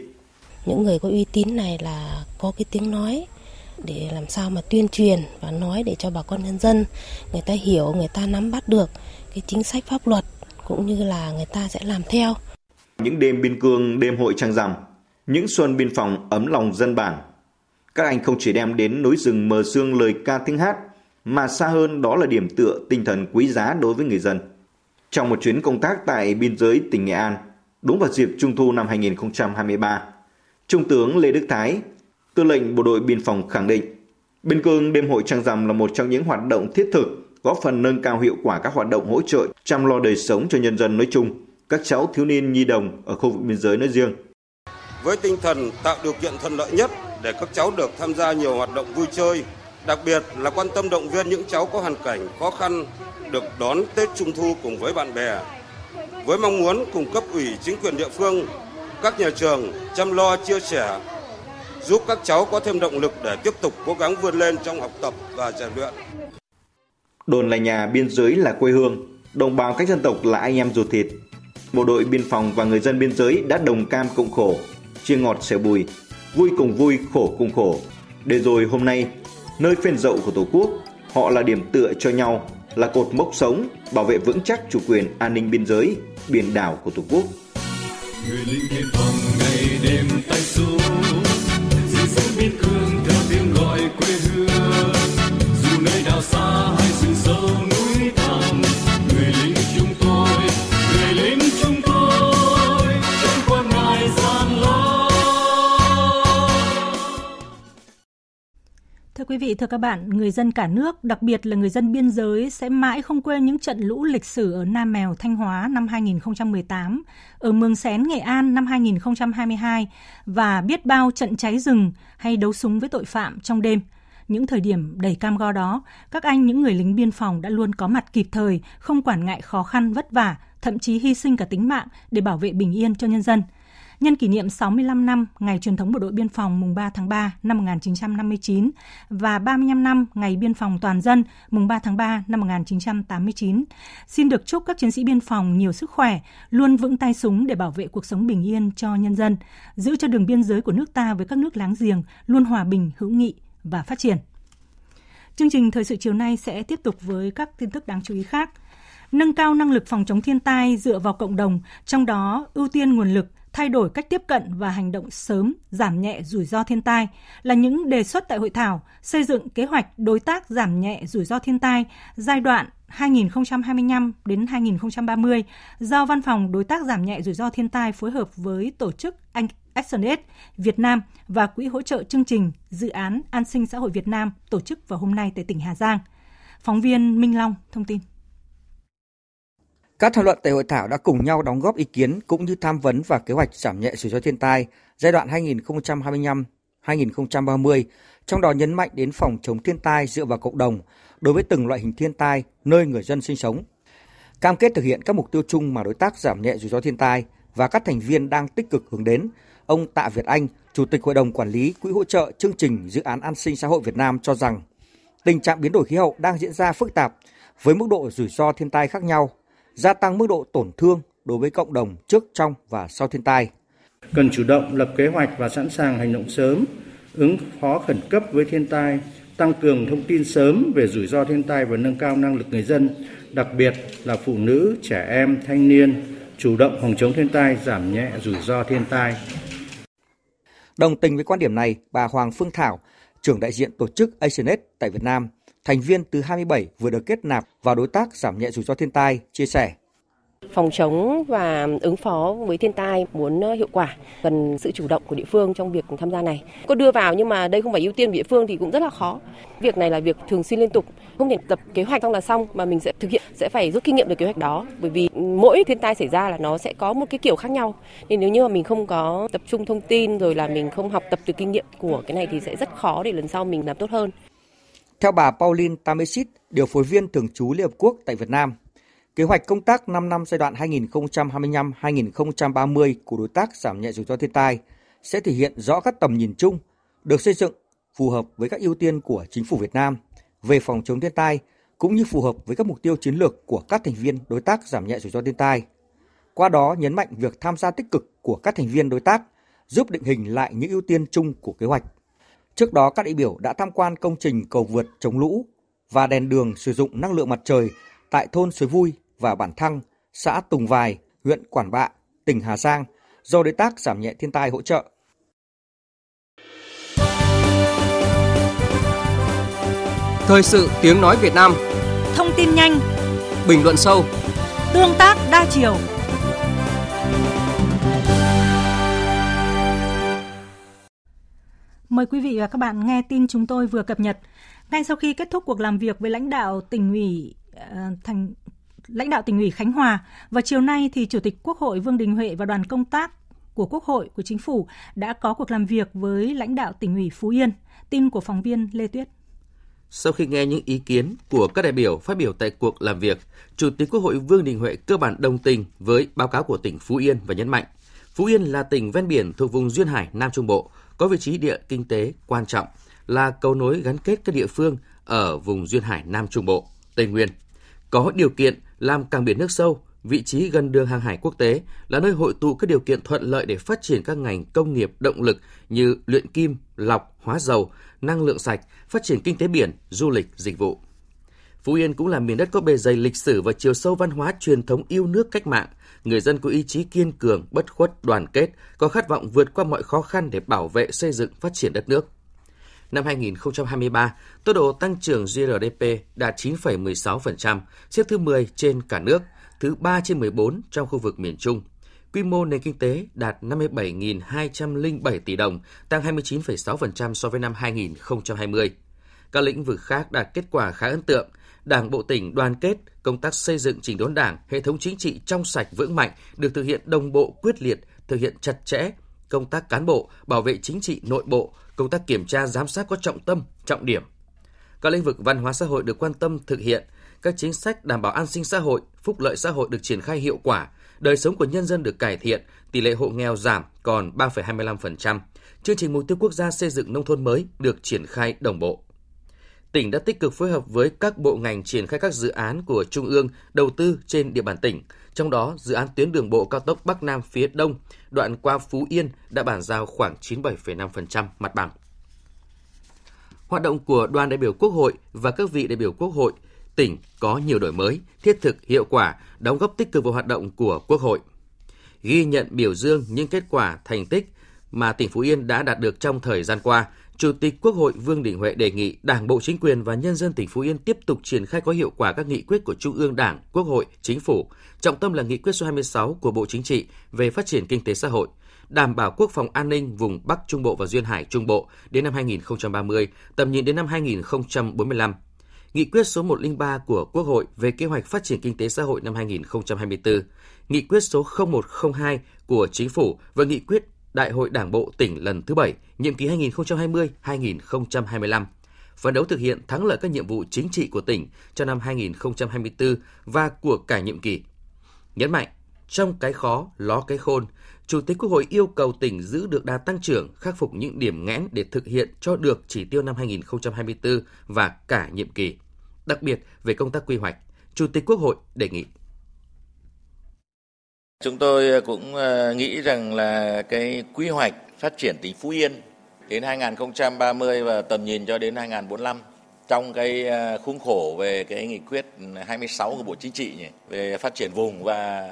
Những người có uy tín này là có cái tiếng nói để làm sao mà tuyên truyền và nói để cho bà con nhân dân người ta hiểu, người ta nắm bắt được cái chính sách pháp luật cũng như là người ta sẽ làm theo. Những đêm biên cương, đêm hội trăng rằm, những xuân biên phòng ấm lòng dân bản. Các anh không chỉ đem đến núi rừng mờ sương lời ca tiếng hát, mà xa hơn đó là điểm tựa tinh thần quý giá đối với người dân. Trong một chuyến công tác tại biên giới tỉnh Nghệ An, đúng vào dịp Trung thu năm 2023, Trung tướng Lê Đức Thái, tư lệnh bộ đội biên phòng khẳng định, biên cương đêm hội trăng rằm là một trong những hoạt động thiết thực góp phần nâng cao hiệu quả các hoạt động hỗ trợ chăm lo đời sống cho nhân dân nói chung, các cháu thiếu niên nhi đồng ở khu vực biên giới nói riêng. Với tinh thần tạo điều kiện thuận lợi nhất để các cháu được tham gia nhiều hoạt động vui chơi, đặc biệt là quan tâm động viên những cháu có hoàn cảnh khó khăn được đón Tết Trung thu cùng với bạn bè. Với mong muốn cung cấp ủy chính quyền địa phương, các nhà trường chăm lo chia sẻ giúp các cháu có thêm động lực để tiếp tục cố gắng vươn lên trong học tập và rèn luyện. Đồn là nhà, biên giới là quê hương, đồng bào các dân tộc là anh em ruột thịt. Bộ đội biên phòng và người dân biên giới đã đồng cam cộng khổ, chia ngọt sẻ bùi, vui cùng vui, khổ cùng khổ. Để rồi hôm nay, nơi phên dậu của Tổ quốc, họ là điểm tựa cho nhau, là cột mốc sống, bảo vệ vững chắc chủ quyền an ninh biên giới, biển đảo của Tổ quốc. Người lính biên phòng ngày đêm tay súng, giữ quý vị, thưa các bạn, người dân cả nước, đặc biệt là người dân biên giới sẽ mãi không quên những trận lũ lịch sử ở Nam Mèo, Thanh Hóa năm 2018, ở Mường Xén, Nghệ An năm 2022 và biết bao trận cháy rừng hay đấu súng với tội phạm trong đêm. Những thời điểm đầy cam go đó, các anh những người lính biên phòng đã luôn có mặt kịp thời, không quản ngại khó khăn vất vả, thậm chí hy sinh cả tính mạng để bảo vệ bình yên cho nhân dân – nhân kỷ niệm 65 năm Ngày truyền thống Bộ đội Biên phòng mùng 3 tháng 3 năm 1959 và 35 năm Ngày Biên phòng Toàn dân mùng 3 tháng 3 năm 1989. Xin được chúc các chiến sĩ biên phòng nhiều sức khỏe, luôn vững tay súng để bảo vệ cuộc sống bình yên cho nhân dân, giữ cho đường biên giới của nước ta với các nước láng giềng luôn hòa bình, hữu nghị và phát triển. Chương trình thời sự chiều nay sẽ tiếp tục với các tin tức đáng chú ý khác nâng cao năng lực phòng chống thiên tai dựa vào cộng đồng, trong đó ưu tiên nguồn lực thay đổi cách tiếp cận và hành động sớm, giảm nhẹ rủi ro thiên tai là những đề xuất tại hội thảo xây dựng kế hoạch đối tác giảm nhẹ rủi ro thiên tai giai đoạn 2025 đến 2030 do Văn phòng Đối tác giảm nhẹ rủi ro thiên tai phối hợp với tổ chức ActionAid Việt Nam và Quỹ hỗ trợ chương trình Dự án An sinh xã hội Việt Nam tổ chức vào hôm nay tại tỉnh Hà Giang. Phóng viên Minh Long thông tin. Các thảo luận tại hội thảo đã cùng nhau đóng góp ý kiến cũng như tham vấn và kế hoạch giảm nhẹ rủi ro thiên tai giai đoạn 2025-2030, trong đó nhấn mạnh đến phòng chống thiên tai dựa vào cộng đồng đối với từng loại hình thiên tai nơi người dân sinh sống. Cam kết thực hiện các mục tiêu chung mà đối tác giảm nhẹ rủi ro thiên tai và các thành viên đang tích cực hướng đến, ông Tạ Việt Anh, Chủ tịch Hội đồng Quản lý Quỹ hỗ trợ chương trình Dự án An sinh xã hội Việt Nam cho rằng tình trạng biến đổi khí hậu đang diễn ra phức tạp với mức độ rủi ro thiên tai khác nhau gia tăng mức độ tổn thương đối với cộng đồng trước, trong và sau thiên tai. Cần chủ động lập kế hoạch và sẵn sàng hành động sớm, ứng phó khẩn cấp với thiên tai, tăng cường thông tin sớm về rủi ro thiên tai và nâng cao năng lực người dân, đặc biệt là phụ nữ, trẻ em, thanh niên, chủ động phòng chống thiên tai, giảm nhẹ rủi ro thiên tai. Đồng tình với quan điểm này, bà Hoàng Phương Thảo, trưởng đại diện tổ chức ASIANET tại Việt Nam, thành viên từ 27 vừa được kết nạp vào đối tác giảm nhẹ rủi ro thiên tai, chia sẻ phòng chống và ứng phó với thiên tai muốn ờ, hiệu quả cần sự chủ động của địa phương trong việc tham gia này. Có đưa vào nhưng mà đây không phải ưu tiên địa phương thì cũng rất là khó. Việc này là việc thường xuyên liên tục, không thể tập kế hoạch xong là xong mà mình sẽ thực hiện sẽ phải rút kinh nghiệm từ kế hoạch đó bởi vì mỗi thiên tai xảy ra là nó sẽ có một cái kiểu khác nhau. Nên nếu như mà mình không có tập trung thông tin rồi là mình không học tập từ kinh nghiệm của cái này thì sẽ rất khó để lần sau mình làm tốt hơn. Theo bà Pauline Tamesit, điều phối viên thường trú Liên Hợp Quốc tại Việt Nam, Kế hoạch công tác 5 năm giai đoạn 2025-2030 của đối tác giảm nhẹ rủi ro thiên tai sẽ thể hiện rõ các tầm nhìn chung được xây dựng phù hợp với các ưu tiên của chính phủ Việt Nam về phòng chống thiên tai cũng như phù hợp với các mục tiêu chiến lược của các thành viên đối tác giảm nhẹ rủi ro thiên tai. Qua đó nhấn mạnh việc tham gia tích cực của các thành viên đối tác giúp định hình lại những ưu tiên chung của kế hoạch. Trước đó các đại biểu đã tham quan công trình cầu vượt chống lũ và đèn đường sử dụng năng lượng mặt trời tại thôn Suối Vui và Bản Thăng, xã Tùng Vài, huyện Quản Bạ, tỉnh Hà Giang do đối tác giảm nhẹ thiên tai hỗ trợ. Thời sự tiếng nói Việt Nam. Thông tin nhanh. Bình luận sâu. Tương tác đa chiều Mời quý vị và các bạn nghe tin chúng tôi vừa cập nhật. Ngay sau khi kết thúc cuộc làm việc với lãnh đạo tỉnh ủy uh, thành lãnh đạo tỉnh ủy Khánh Hòa và chiều nay thì Chủ tịch Quốc hội Vương Đình Huệ và đoàn công tác của Quốc hội của Chính phủ đã có cuộc làm việc với lãnh đạo tỉnh ủy Phú Yên. Tin của phóng viên Lê Tuyết. Sau khi nghe những ý kiến của các đại biểu phát biểu tại cuộc làm việc, Chủ tịch Quốc hội Vương Đình Huệ cơ bản đồng tình với báo cáo của tỉnh Phú Yên và nhấn mạnh, Phú Yên là tỉnh ven biển thuộc vùng duyên hải Nam Trung Bộ, có vị trí địa kinh tế quan trọng, là cầu nối gắn kết các địa phương ở vùng duyên hải Nam Trung Bộ, Tây Nguyên. Có điều kiện làm cảng biển nước sâu, vị trí gần đường hàng hải quốc tế là nơi hội tụ các điều kiện thuận lợi để phát triển các ngành công nghiệp động lực như luyện kim, lọc, hóa dầu, năng lượng sạch, phát triển kinh tế biển, du lịch, dịch vụ. Phú Yên cũng là miền đất có bề dày lịch sử và chiều sâu văn hóa truyền thống yêu nước cách mạng. Người dân có ý chí kiên cường, bất khuất, đoàn kết, có khát vọng vượt qua mọi khó khăn để bảo vệ, xây dựng, phát triển đất nước năm 2023, tốc độ tăng trưởng GRDP đạt 9,16%, xếp thứ 10 trên cả nước, thứ 3 trên 14 trong khu vực miền Trung. Quy mô nền kinh tế đạt 57.207 tỷ đồng, tăng 29,6% so với năm 2020. Các lĩnh vực khác đạt kết quả khá ấn tượng. Đảng bộ tỉnh đoàn kết, công tác xây dựng chỉnh đốn đảng, hệ thống chính trị trong sạch vững mạnh được thực hiện đồng bộ quyết liệt, thực hiện chặt chẽ, công tác cán bộ, bảo vệ chính trị nội bộ, công tác kiểm tra giám sát có trọng tâm, trọng điểm. Các lĩnh vực văn hóa xã hội được quan tâm thực hiện, các chính sách đảm bảo an sinh xã hội, phúc lợi xã hội được triển khai hiệu quả, đời sống của nhân dân được cải thiện, tỷ lệ hộ nghèo giảm còn 3,25%. Chương trình mục tiêu quốc gia xây dựng nông thôn mới được triển khai đồng bộ. Tỉnh đã tích cực phối hợp với các bộ ngành triển khai các dự án của Trung ương đầu tư trên địa bàn tỉnh, trong đó, dự án tuyến đường bộ cao tốc Bắc Nam phía Đông, đoạn qua Phú Yên đã bàn giao khoảng 97,5% mặt bằng. Hoạt động của đoàn đại biểu Quốc hội và các vị đại biểu Quốc hội tỉnh có nhiều đổi mới, thiết thực, hiệu quả, đóng góp tích cực vào hoạt động của Quốc hội. Ghi nhận biểu dương những kết quả, thành tích mà tỉnh Phú Yên đã đạt được trong thời gian qua, Chủ tịch Quốc hội Vương Đình Huệ đề nghị Đảng bộ chính quyền và nhân dân tỉnh Phú Yên tiếp tục triển khai có hiệu quả các nghị quyết của Trung ương Đảng, Quốc hội, Chính phủ, trọng tâm là nghị quyết số 26 của Bộ Chính trị về phát triển kinh tế xã hội, đảm bảo quốc phòng an ninh vùng Bắc Trung Bộ và Duyên Hải Trung Bộ đến năm 2030, tầm nhìn đến năm 2045. Nghị quyết số 103 của Quốc hội về kế hoạch phát triển kinh tế xã hội năm 2024, Nghị quyết số 0102 của Chính phủ và Nghị quyết Đại hội Đảng bộ tỉnh lần thứ 7, nhiệm kỳ 2020-2025, phấn đấu thực hiện thắng lợi các nhiệm vụ chính trị của tỉnh cho năm 2024 và của cả nhiệm kỳ. Nhấn mạnh, trong cái khó, ló cái khôn, Chủ tịch Quốc hội yêu cầu tỉnh giữ được đà tăng trưởng, khắc phục những điểm nghẽn để thực hiện cho được chỉ tiêu năm 2024 và cả nhiệm kỳ. Đặc biệt về công tác quy hoạch, Chủ tịch Quốc hội đề nghị Chúng tôi ờ, cũng ờ, nghĩ rằng là cái quy hoạch phát triển tỉnh Phú Yên đến 2030 và tầm nhìn cho đến 2045 trong cái ờ, khung khổ về cái nghị quyết 26 của Bộ Chính trị nhỉ, về phát triển vùng và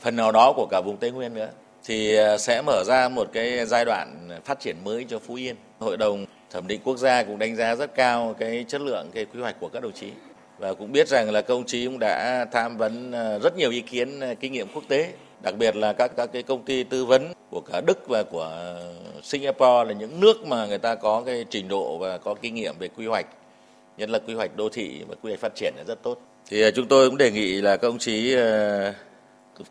phần nào đó của cả vùng Tây Nguyên nữa thì sẽ mở ra một cái giai đoạn phát triển mới cho Phú Yên. Hội đồng thẩm định quốc gia cũng đánh giá rất cao cái chất lượng cái quy hoạch của các đồng chí và cũng biết rằng là công chí cũng đã tham vấn rất nhiều ý kiến kinh nghiệm quốc tế đặc biệt là các các cái công ty tư vấn của cả Đức và của Singapore là những nước mà người ta có cái trình độ và có kinh nghiệm về quy hoạch. Nhất là quy hoạch đô thị và quy hoạch phát triển là rất tốt. Thì à, chúng tôi cũng đề nghị là các ông chí à,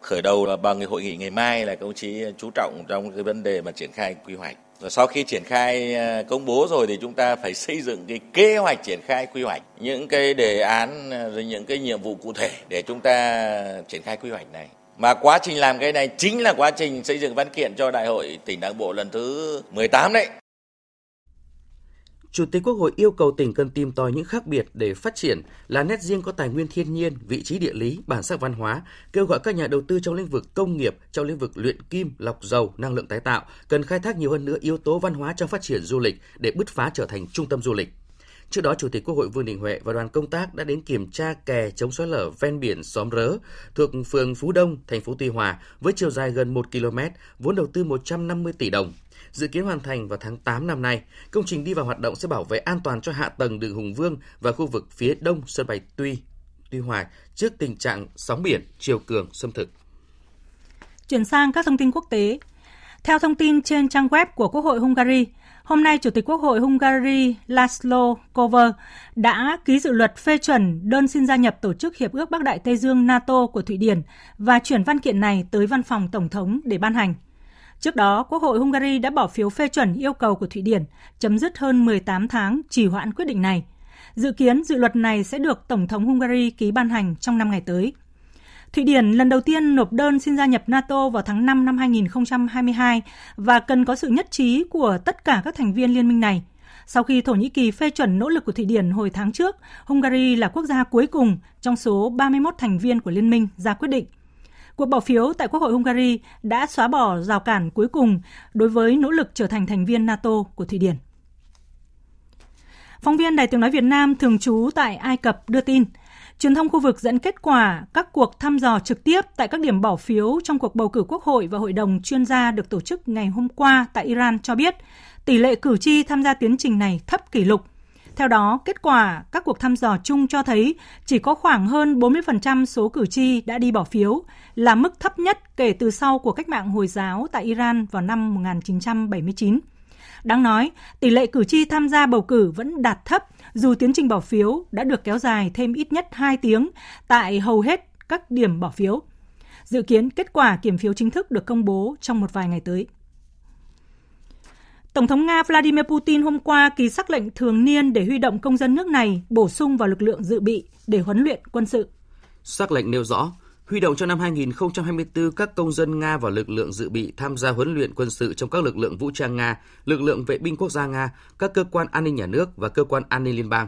khởi đầu là bằng cái hội nghị ngày mai là các ông chí chú trọng trong cái vấn đề mà triển khai quy hoạch. Rồi sau khi triển khai à, công bố rồi thì chúng ta phải xây dựng cái kế hoạch triển khai quy hoạch, những cái đề án rồi những cái nhiệm vụ cụ thể để chúng ta triển khai quy hoạch này. Mà quá trình làm cái này chính là quá trình xây dựng văn kiện cho đại hội tỉnh đảng bộ lần thứ 18 đấy. Chủ tịch Quốc hội yêu cầu tỉnh cần tìm tòi những khác biệt để phát triển là nét riêng có tài nguyên thiên nhiên, vị trí địa lý, bản sắc văn hóa, kêu gọi các nhà đầu tư trong lĩnh vực công nghiệp, trong lĩnh vực luyện kim, lọc dầu, năng lượng tái tạo cần khai thác nhiều hơn nữa yếu tố văn hóa trong phát triển du lịch để bứt phá trở thành trung tâm du lịch. Trước đó, Chủ tịch Quốc hội Vương Đình Huệ và đoàn công tác đã đến kiểm tra kè chống xói lở ven biển xóm Rớ thuộc phường Phú Đông, thành phố Tuy Hòa với chiều dài gần 1 km, vốn đầu tư 150 tỷ đồng dự kiến hoàn thành vào tháng 8 năm nay. Công trình đi vào hoạt động sẽ bảo vệ an toàn cho hạ tầng đường Hùng Vương và khu vực phía đông sân bay Tuy, Tuy Hòa trước tình trạng sóng biển, chiều cường xâm thực. Chuyển sang các thông tin quốc tế. Theo thông tin trên trang web của Quốc hội Hungary, hôm nay Chủ tịch Quốc hội Hungary Laszlo Kover đã ký dự luật phê chuẩn đơn xin gia nhập Tổ chức Hiệp ước Bắc Đại Tây Dương NATO của Thụy Điển và chuyển văn kiện này tới văn phòng Tổng thống để ban hành. Trước đó, Quốc hội Hungary đã bỏ phiếu phê chuẩn yêu cầu của Thụy Điển chấm dứt hơn 18 tháng trì hoãn quyết định này. Dự kiến dự luật này sẽ được Tổng thống Hungary ký ban hành trong năm ngày tới. Thụy Điển lần đầu tiên nộp đơn xin gia nhập NATO vào tháng 5 năm 2022 và cần có sự nhất trí của tất cả các thành viên liên minh này. Sau khi Thổ Nhĩ Kỳ phê chuẩn nỗ lực của Thụy Điển hồi tháng trước, Hungary là quốc gia cuối cùng trong số 31 thành viên của liên minh ra quyết định – Cuộc bỏ phiếu tại Quốc hội Hungary đã xóa bỏ rào cản cuối cùng đối với nỗ lực trở thành thành viên NATO của Thụy Điển. Phóng viên Đài tiếng nói Việt Nam thường trú tại Ai Cập đưa tin, truyền thông khu vực dẫn kết quả các cuộc thăm dò trực tiếp tại các điểm bỏ phiếu trong cuộc bầu cử Quốc hội và Hội đồng chuyên gia được tổ chức ngày hôm qua tại Iran cho biết tỷ lệ cử tri tham gia tiến trình này thấp kỷ lục theo đó, kết quả các cuộc thăm dò chung cho thấy chỉ có khoảng hơn 40% số cử tri đã đi bỏ phiếu, là mức thấp nhất kể từ sau cuộc cách mạng Hồi giáo tại Iran vào năm 1979. Đáng nói, tỷ lệ cử tri tham gia bầu cử vẫn đạt thấp dù tiến trình bỏ phiếu đã được kéo dài thêm ít nhất 2 tiếng tại hầu hết các điểm bỏ phiếu. Dự kiến kết quả kiểm phiếu chính thức được công bố trong một vài ngày tới. Tổng thống Nga Vladimir Putin hôm qua ký sắc lệnh thường niên để huy động công dân nước này bổ sung vào lực lượng dự bị để huấn luyện quân sự. Sắc lệnh nêu rõ, huy động cho năm 2024 các công dân Nga vào lực lượng dự bị tham gia huấn luyện quân sự trong các lực lượng vũ trang Nga, lực lượng vệ binh quốc gia Nga, các cơ quan an ninh nhà nước và cơ quan an ninh liên bang.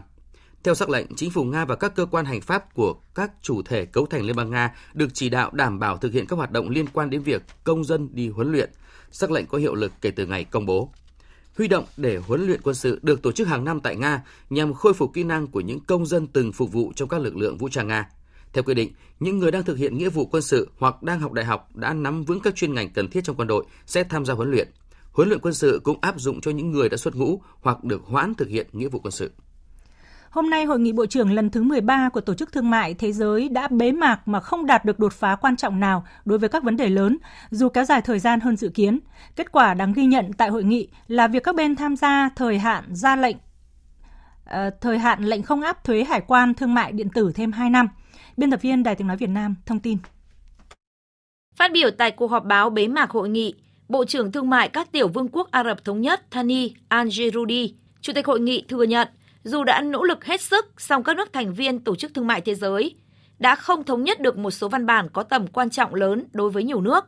Theo sắc lệnh, chính phủ Nga và các cơ quan hành pháp của các chủ thể cấu thành Liên bang Nga được chỉ đạo đảm bảo thực hiện các hoạt động liên quan đến việc công dân đi huấn luyện. Sắc lệnh có hiệu lực kể từ ngày công bố huy động để huấn luyện quân sự được tổ chức hàng năm tại Nga nhằm khôi phục kỹ năng của những công dân từng phục vụ trong các lực lượng vũ trang Nga. Theo quy định, những người đang thực hiện nghĩa vụ quân sự hoặc đang học đại học đã nắm vững các chuyên ngành cần thiết trong quân đội sẽ tham gia huấn luyện. Huấn luyện quân sự cũng áp dụng cho những người đã xuất ngũ hoặc được hoãn thực hiện nghĩa vụ quân sự. Hôm nay, Hội nghị Bộ trưởng lần thứ 13 của Tổ chức Thương mại Thế giới đã bế mạc mà không đạt được đột phá quan trọng nào đối với các vấn đề lớn, dù kéo dài thời gian hơn dự kiến. Kết quả đáng ghi nhận tại hội nghị là việc các bên tham gia thời hạn ra lệnh ờ, thời hạn lệnh không áp thuế hải quan thương mại điện tử thêm 2 năm. Biên tập viên Đài tiếng nói Việt Nam thông tin. Phát biểu tại cuộc họp báo bế mạc hội nghị, Bộ trưởng Thương mại các tiểu vương quốc Ả Rập Thống Nhất Thani Al-Jerudi, Chủ tịch hội nghị thừa nhận dù đã nỗ lực hết sức, song các nước thành viên Tổ chức Thương mại Thế giới đã không thống nhất được một số văn bản có tầm quan trọng lớn đối với nhiều nước.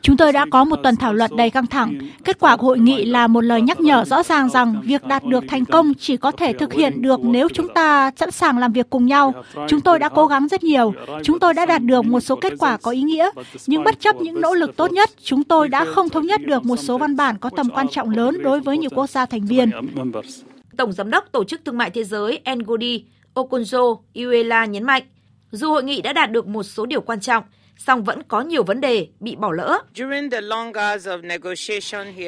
Chúng tôi đã có một tuần thảo luận đầy căng thẳng. Kết quả của hội nghị là một lời nhắc nhở rõ ràng rằng việc đạt được thành công chỉ có thể thực hiện được nếu chúng ta sẵn sàng làm việc cùng nhau. Chúng tôi đã cố gắng rất nhiều. Chúng tôi đã đạt được một số kết quả có ý nghĩa. Nhưng bất chấp những nỗ lực tốt nhất, chúng tôi đã không thống nhất được một số văn bản có tầm quan trọng lớn đối với nhiều quốc gia thành viên. Tổng Giám đốc Tổ chức Thương mại Thế giới Ngodi Okonjo Iweala nhấn mạnh, dù hội nghị đã đạt được một số điều quan trọng, song vẫn có nhiều vấn đề bị bỏ lỡ.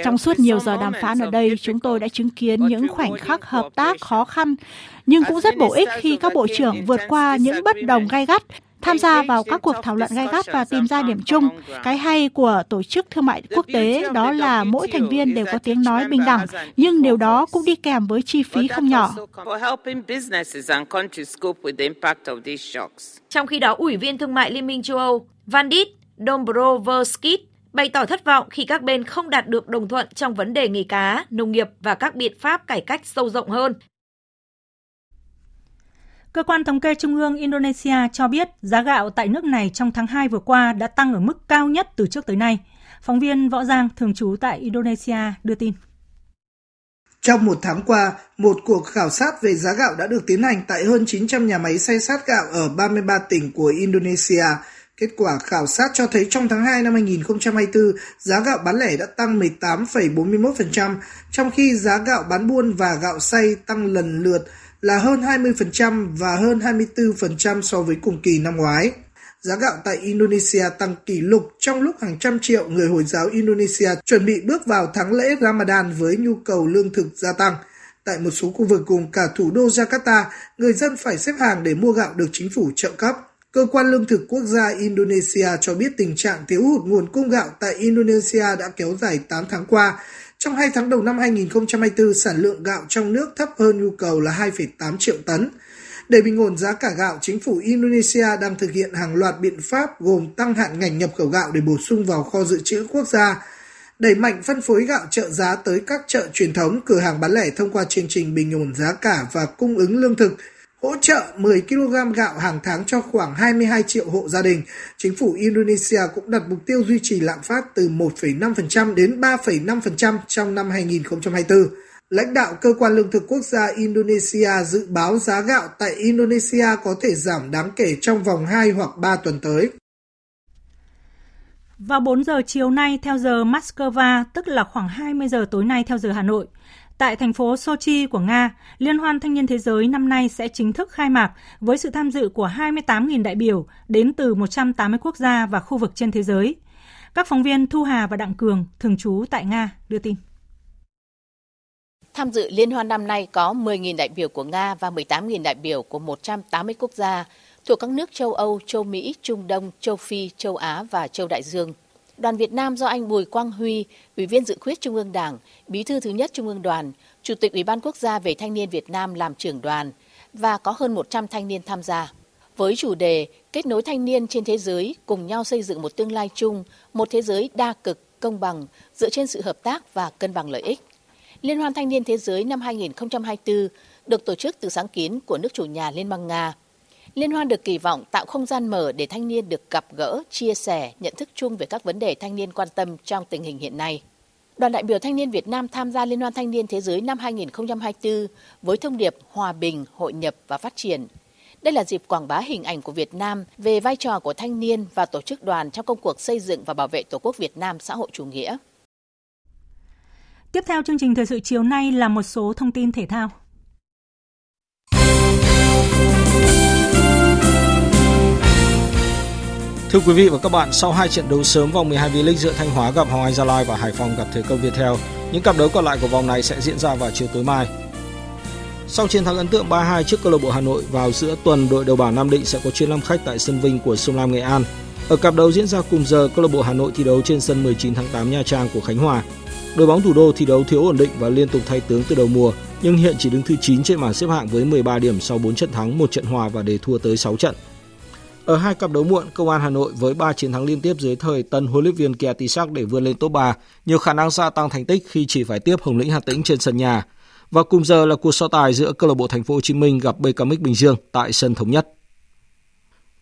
Trong suốt nhiều giờ đàm phán ở đây, chúng tôi đã chứng kiến những khoảnh khắc hợp tác khó khăn, nhưng cũng rất bổ ích khi các bộ trưởng vượt qua những bất đồng gay gắt tham gia vào các cuộc thảo luận gai gắt và tìm ra điểm chung. Cái hay của tổ chức thương mại quốc tế đó là mỗi thành viên đều có tiếng nói bình đẳng, nhưng điều đó cũng đi kèm với chi phí không nhỏ. Trong khi đó, Ủy viên Thương mại Liên minh châu Âu Vandit Dombrovskis bày tỏ thất vọng khi các bên không đạt được đồng thuận trong vấn đề nghề cá, nông nghiệp và các biện pháp cải cách sâu rộng hơn Cơ quan thống kê Trung ương Indonesia cho biết giá gạo tại nước này trong tháng 2 vừa qua đã tăng ở mức cao nhất từ trước tới nay. Phóng viên Võ Giang, thường trú tại Indonesia, đưa tin. Trong một tháng qua, một cuộc khảo sát về giá gạo đã được tiến hành tại hơn 900 nhà máy xay sát gạo ở 33 tỉnh của Indonesia. Kết quả khảo sát cho thấy trong tháng 2 năm 2024, giá gạo bán lẻ đã tăng 18,41%, trong khi giá gạo bán buôn và gạo xay tăng lần lượt là hơn 20% và hơn 24% so với cùng kỳ năm ngoái. Giá gạo tại Indonesia tăng kỷ lục trong lúc hàng trăm triệu người Hồi giáo Indonesia chuẩn bị bước vào tháng lễ Ramadan với nhu cầu lương thực gia tăng. Tại một số khu vực gồm cả thủ đô Jakarta, người dân phải xếp hàng để mua gạo được chính phủ trợ cấp. Cơ quan Lương thực Quốc gia Indonesia cho biết tình trạng thiếu hụt nguồn cung gạo tại Indonesia đã kéo dài 8 tháng qua, trong hai tháng đầu năm 2024, sản lượng gạo trong nước thấp hơn nhu cầu là 2,8 triệu tấn. Để bình ổn giá cả gạo, chính phủ Indonesia đang thực hiện hàng loạt biện pháp gồm tăng hạn ngành nhập khẩu gạo để bổ sung vào kho dự trữ quốc gia, đẩy mạnh phân phối gạo trợ giá tới các chợ truyền thống, cửa hàng bán lẻ thông qua chương trình bình ổn giá cả và cung ứng lương thực, hỗ trợ 10 kg gạo hàng tháng cho khoảng 22 triệu hộ gia đình. Chính phủ Indonesia cũng đặt mục tiêu duy trì lạm phát từ 1,5% đến 3,5% trong năm 2024. Lãnh đạo cơ quan lương thực quốc gia Indonesia dự báo giá gạo tại Indonesia có thể giảm đáng kể trong vòng 2 hoặc 3 tuần tới. Vào 4 giờ chiều nay theo giờ Moscow, tức là khoảng 20 giờ tối nay theo giờ Hà Nội, Tại thành phố Sochi của Nga, Liên hoan Thanh niên Thế giới năm nay sẽ chính thức khai mạc với sự tham dự của 28.000 đại biểu đến từ 180 quốc gia và khu vực trên thế giới. Các phóng viên Thu Hà và Đặng Cường, thường trú tại Nga, đưa tin. Tham dự liên hoan năm nay có 10.000 đại biểu của Nga và 18.000 đại biểu của 180 quốc gia thuộc các nước châu Âu, châu Mỹ, Trung Đông, châu Phi, châu Á và châu Đại Dương. Đoàn Việt Nam do anh Bùi Quang Huy, Ủy viên dự khuyết Trung ương Đảng, Bí thư thứ nhất Trung ương Đoàn, Chủ tịch Ủy ban Quốc gia về Thanh niên Việt Nam làm trưởng đoàn và có hơn 100 thanh niên tham gia. Với chủ đề Kết nối thanh niên trên thế giới cùng nhau xây dựng một tương lai chung, một thế giới đa cực, công bằng, dựa trên sự hợp tác và cân bằng lợi ích. Liên hoan Thanh niên Thế giới năm 2024 được tổ chức từ sáng kiến của nước chủ nhà Liên bang Nga – Liên hoan được kỳ vọng tạo không gian mở để thanh niên được gặp gỡ, chia sẻ, nhận thức chung về các vấn đề thanh niên quan tâm trong tình hình hiện nay. Đoàn đại biểu thanh niên Việt Nam tham gia Liên hoan Thanh niên Thế giới năm 2024 với thông điệp hòa bình, hội nhập và phát triển. Đây là dịp quảng bá hình ảnh của Việt Nam về vai trò của thanh niên và tổ chức đoàn trong công cuộc xây dựng và bảo vệ Tổ quốc Việt Nam xã hội chủ nghĩa. Tiếp theo chương trình thời sự chiều nay là một số thông tin thể thao. Thưa quý vị và các bạn, sau hai trận đấu sớm vòng 12 V-League giữa Thanh Hóa gặp Hoàng Anh Gia Lai và Hải Phòng gặp Thể công Viettel, những cặp đấu còn lại của vòng này sẽ diễn ra vào chiều tối mai. Sau chiến thắng ấn tượng 3-2 trước câu lạc bộ Hà Nội vào giữa tuần, đội đầu bảng Nam Định sẽ có chuyến làm khách tại sân Vinh của Sông Lam Nghệ An. Ở cặp đấu diễn ra cùng giờ, câu lạc bộ Hà Nội thi đấu trên sân 19 tháng 8 Nha Trang của Khánh Hòa. Đội bóng thủ đô thi đấu thiếu ổn định và liên tục thay tướng từ đầu mùa, nhưng hiện chỉ đứng thứ 9 trên bảng xếp hạng với 13 điểm sau 4 trận thắng, 1 trận hòa và để thua tới 6 trận. Ở hai cặp đấu muộn, Công an Hà Nội với 3 chiến thắng liên tiếp dưới thời tân huấn luyện viên Kiatisak để vươn lên top 3, nhiều khả năng gia tăng thành tích khi chỉ phải tiếp Hồng Lĩnh Hà Tĩnh trên sân nhà. Và cùng giờ là cuộc so tài giữa câu lạc bộ Thành phố Hồ Chí Minh gặp BKMX Bình Dương tại sân thống nhất.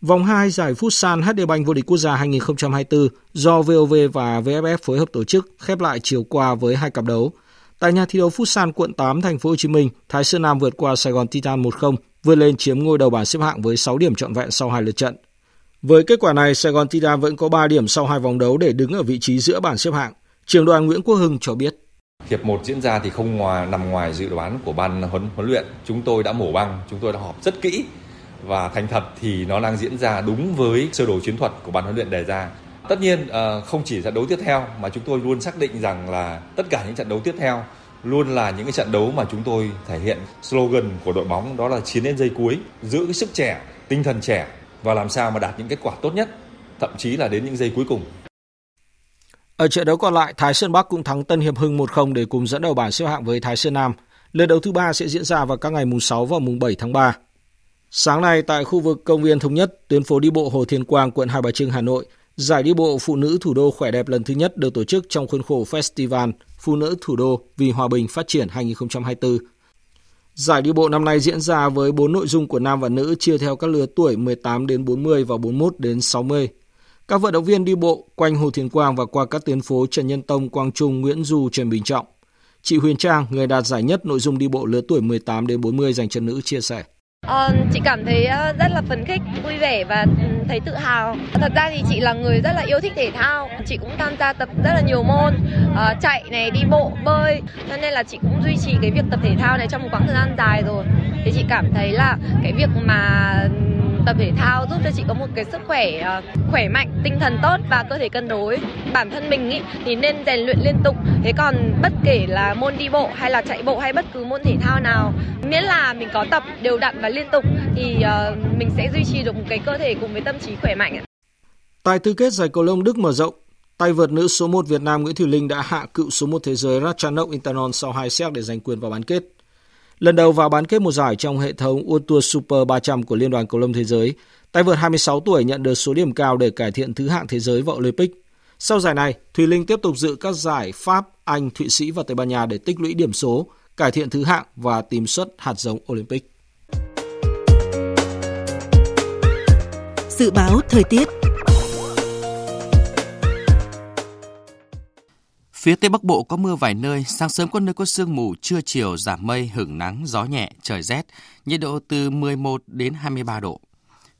Vòng 2 giải Futsal HD Bank vô địch quốc gia 2024 do VOV và VFF phối hợp tổ chức khép lại chiều qua với hai cặp đấu. Tại nhà thi đấu Futsal quận 8 thành phố Hồ Chí Minh, Thái Sơn Nam vượt qua Sài Gòn Titan 1-0 vươn lên chiếm ngôi đầu bảng xếp hạng với 6 điểm trọn vẹn sau hai lượt trận. Với kết quả này, Sài Gòn Tida vẫn có 3 điểm sau hai vòng đấu để đứng ở vị trí giữa bảng xếp hạng. Trường đoàn Nguyễn Quốc Hưng cho biết. Hiệp 1 diễn ra thì không ngoài, nằm ngoài dự đoán của ban huấn huấn luyện. Chúng tôi đã mổ băng, chúng tôi đã họp rất kỹ và thành thật thì nó đang diễn ra đúng với sơ đồ chiến thuật của ban huấn luyện đề ra. Tất nhiên ờ, không chỉ trận đấu tiếp theo mà chúng tôi luôn xác định rằng là tất cả những trận đấu tiếp theo luôn là những cái trận đấu mà chúng tôi thể hiện slogan của đội bóng đó là chiến đến giây cuối, giữ cái sức trẻ, tinh thần trẻ và làm sao mà đạt những kết quả tốt nhất, thậm chí là đến những giây cuối cùng. Ở trận đấu còn lại, Thái Sơn Bắc cũng thắng Tân Hiệp Hưng 1-0 để cùng dẫn đầu bảng xếp hạng với Thái Sơn Nam. Lượt đấu thứ ba sẽ diễn ra vào các ngày mùng 6 và mùng 7 tháng 3. Sáng nay tại khu vực công viên Thống Nhất, tuyến phố đi bộ Hồ Thiên Quang, quận Hai Bà Trưng, Hà Nội, giải đi bộ phụ nữ thủ đô khỏe đẹp lần thứ nhất được tổ chức trong khuôn khổ Festival Phụ nữ thủ đô vì hòa bình phát triển 2024. Giải đi bộ năm nay diễn ra với 4 nội dung của nam và nữ chia theo các lứa tuổi 18 đến 40 và 41 đến 60. Các vận động viên đi bộ quanh Hồ Thiên Quang và qua các tuyến phố Trần Nhân Tông, Quang Trung, Nguyễn Du, Trần Bình Trọng. Chị Huyền Trang, người đạt giải nhất nội dung đi bộ lứa tuổi 18 đến 40 dành cho nữ chia sẻ. À, chị cảm thấy ờ, rất là phấn khích, vui vẻ và ừ, thấy tự hào. Thật ra thì chị là người rất là yêu thích thể thao. Chị cũng tham gia tập rất là nhiều môn, uh, chạy này, đi bộ, bơi. Cho nên là chị cũng duy trì cái việc tập thể thao này trong một quãng thời gian dài rồi. Thì chị cảm thấy là cái việc mà tập thể thao giúp cho chị có một cái sức khỏe ờ, khỏe mạnh, tinh thần tốt và cơ thể cân đối. Bản thân mình ý, thì nên rèn luyện liên tục. Thế còn bất kể là môn đi bộ hay là chạy bộ hay bất cứ môn thể thao nào, miễn là mình có tập đều đặn và liên tục thì ờ, mình sẽ duy trì được một cái cơ thể cùng với tâm trí khỏe mạnh. Tại tứ kết giải cầu lông Đức mở rộng, tay vợt nữ số 1 Việt Nam Nguyễn Thùy Linh đã hạ cựu số 1 thế giới Ratchanok Intanon sau 2 set để giành quyền vào bán kết. Lần đầu vào bán kết một giải trong hệ thống World Tour Super 300 của Liên đoàn Cầu lông Thế giới, tay vợt 26 tuổi nhận được số điểm cao để cải thiện thứ hạng thế giới vào Olympic. Sau giải này, Thùy Linh tiếp tục dự các giải Pháp, Anh, Thụy Sĩ và Tây Ban Nha để tích lũy điểm số, cải thiện thứ hạng và tìm suất hạt giống Olympic. Dự báo thời tiết Phía Tây Bắc Bộ có mưa vài nơi, sáng sớm có nơi có sương mù, trưa chiều giảm mây, hửng nắng, gió nhẹ, trời rét, nhiệt độ từ 11 đến 23 độ.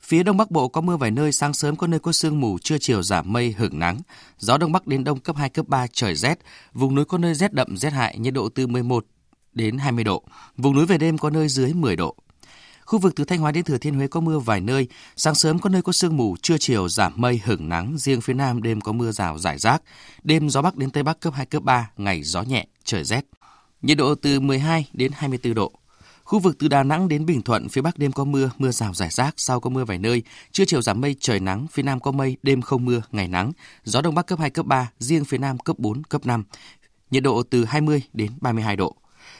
Phía Đông Bắc Bộ có mưa vài nơi, sáng sớm có nơi có sương mù, trưa chiều giảm mây, hửng nắng, gió Đông Bắc đến Đông cấp 2, cấp 3, trời rét, vùng núi có nơi rét đậm, rét hại, nhiệt độ từ 11 đến 20 độ, vùng núi về đêm có nơi dưới 10 độ. Khu vực từ Thanh Hóa đến Thừa Thiên Huế có mưa vài nơi, sáng sớm có nơi có sương mù, trưa chiều giảm mây hửng nắng, riêng phía Nam đêm có mưa rào rải rác, đêm gió Bắc đến Tây Bắc cấp 2, cấp 3, ngày gió nhẹ, trời rét. Nhiệt độ từ 12 đến 24 độ. Khu vực từ Đà Nẵng đến Bình Thuận, phía Bắc đêm có mưa, mưa rào rải rác, sau có mưa vài nơi, trưa chiều giảm mây, trời nắng, phía Nam có mây, đêm không mưa, ngày nắng, gió Đông Bắc cấp 2, cấp 3, riêng phía Nam cấp 4, cấp 5. Nhiệt độ từ 20 đến 32 độ.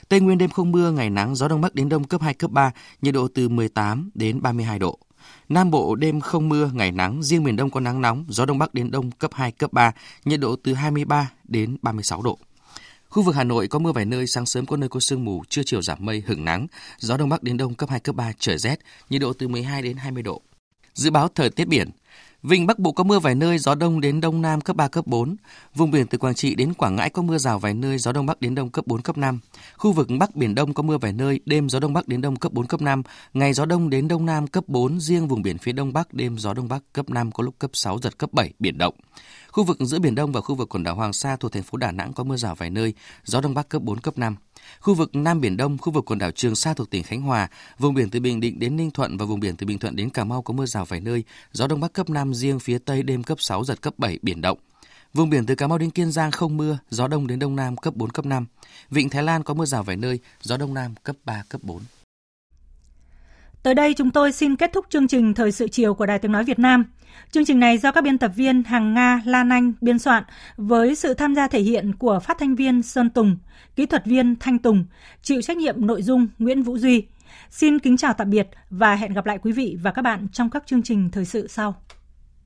Tây Nguyên đêm không mưa, ngày nắng, gió đông bắc đến đông cấp 2, cấp 3, nhiệt độ từ 18 đến 32 độ. Nam Bộ đêm không mưa, ngày nắng, riêng miền Đông có nắng nóng, gió đông bắc đến đông cấp 2, cấp 3, nhiệt độ từ 23 đến 36 độ. Khu vực Hà Nội có mưa vài nơi, sáng sớm có nơi có sương mù, trưa chiều giảm mây, hưởng nắng, gió đông bắc đến đông cấp 2, cấp 3, trời rét, nhiệt độ từ 12 đến 20 độ. Dự báo thời tiết biển, Vịnh Bắc Bộ có mưa vài nơi, gió đông đến đông nam cấp 3, cấp 4. Vùng biển từ Quảng Trị đến Quảng Ngãi có mưa rào vài nơi, gió đông bắc đến đông cấp 4, cấp 5. Khu vực Bắc Biển Đông có mưa vài nơi, đêm gió đông bắc đến đông cấp 4, cấp 5. Ngày gió đông đến đông nam cấp 4, riêng vùng biển phía đông bắc đêm gió đông bắc cấp 5 có lúc cấp 6, giật cấp 7, biển động. Khu vực giữa Biển Đông và khu vực quần đảo Hoàng Sa thuộc thành phố Đà Nẵng có mưa rào vài nơi, gió đông bắc cấp 4, cấp 5. Khu vực Nam Biển Đông, khu vực quần đảo Trường Sa thuộc tỉnh Khánh Hòa, vùng biển từ Bình Định đến Ninh Thuận và vùng biển từ Bình Thuận đến Cà Mau có mưa rào vài nơi, gió đông bắc cấp 5 riêng phía Tây đêm cấp 6 giật cấp 7 biển động. Vùng biển từ Cà Mau đến Kiên Giang không mưa, gió đông đến đông nam cấp 4 cấp 5. Vịnh Thái Lan có mưa rào vài nơi, gió đông nam cấp 3 cấp 4. Tới đây chúng tôi xin kết thúc chương trình Thời sự chiều của Đài Tiếng Nói Việt Nam. Chương trình này do các biên tập viên Hằng Nga, Lan Anh biên soạn với sự tham gia thể hiện của phát thanh viên Sơn Tùng, kỹ thuật viên Thanh Tùng, chịu trách nhiệm nội dung Nguyễn Vũ Duy. Xin kính chào tạm biệt và hẹn gặp lại quý vị và các bạn trong các chương trình thời sự sau.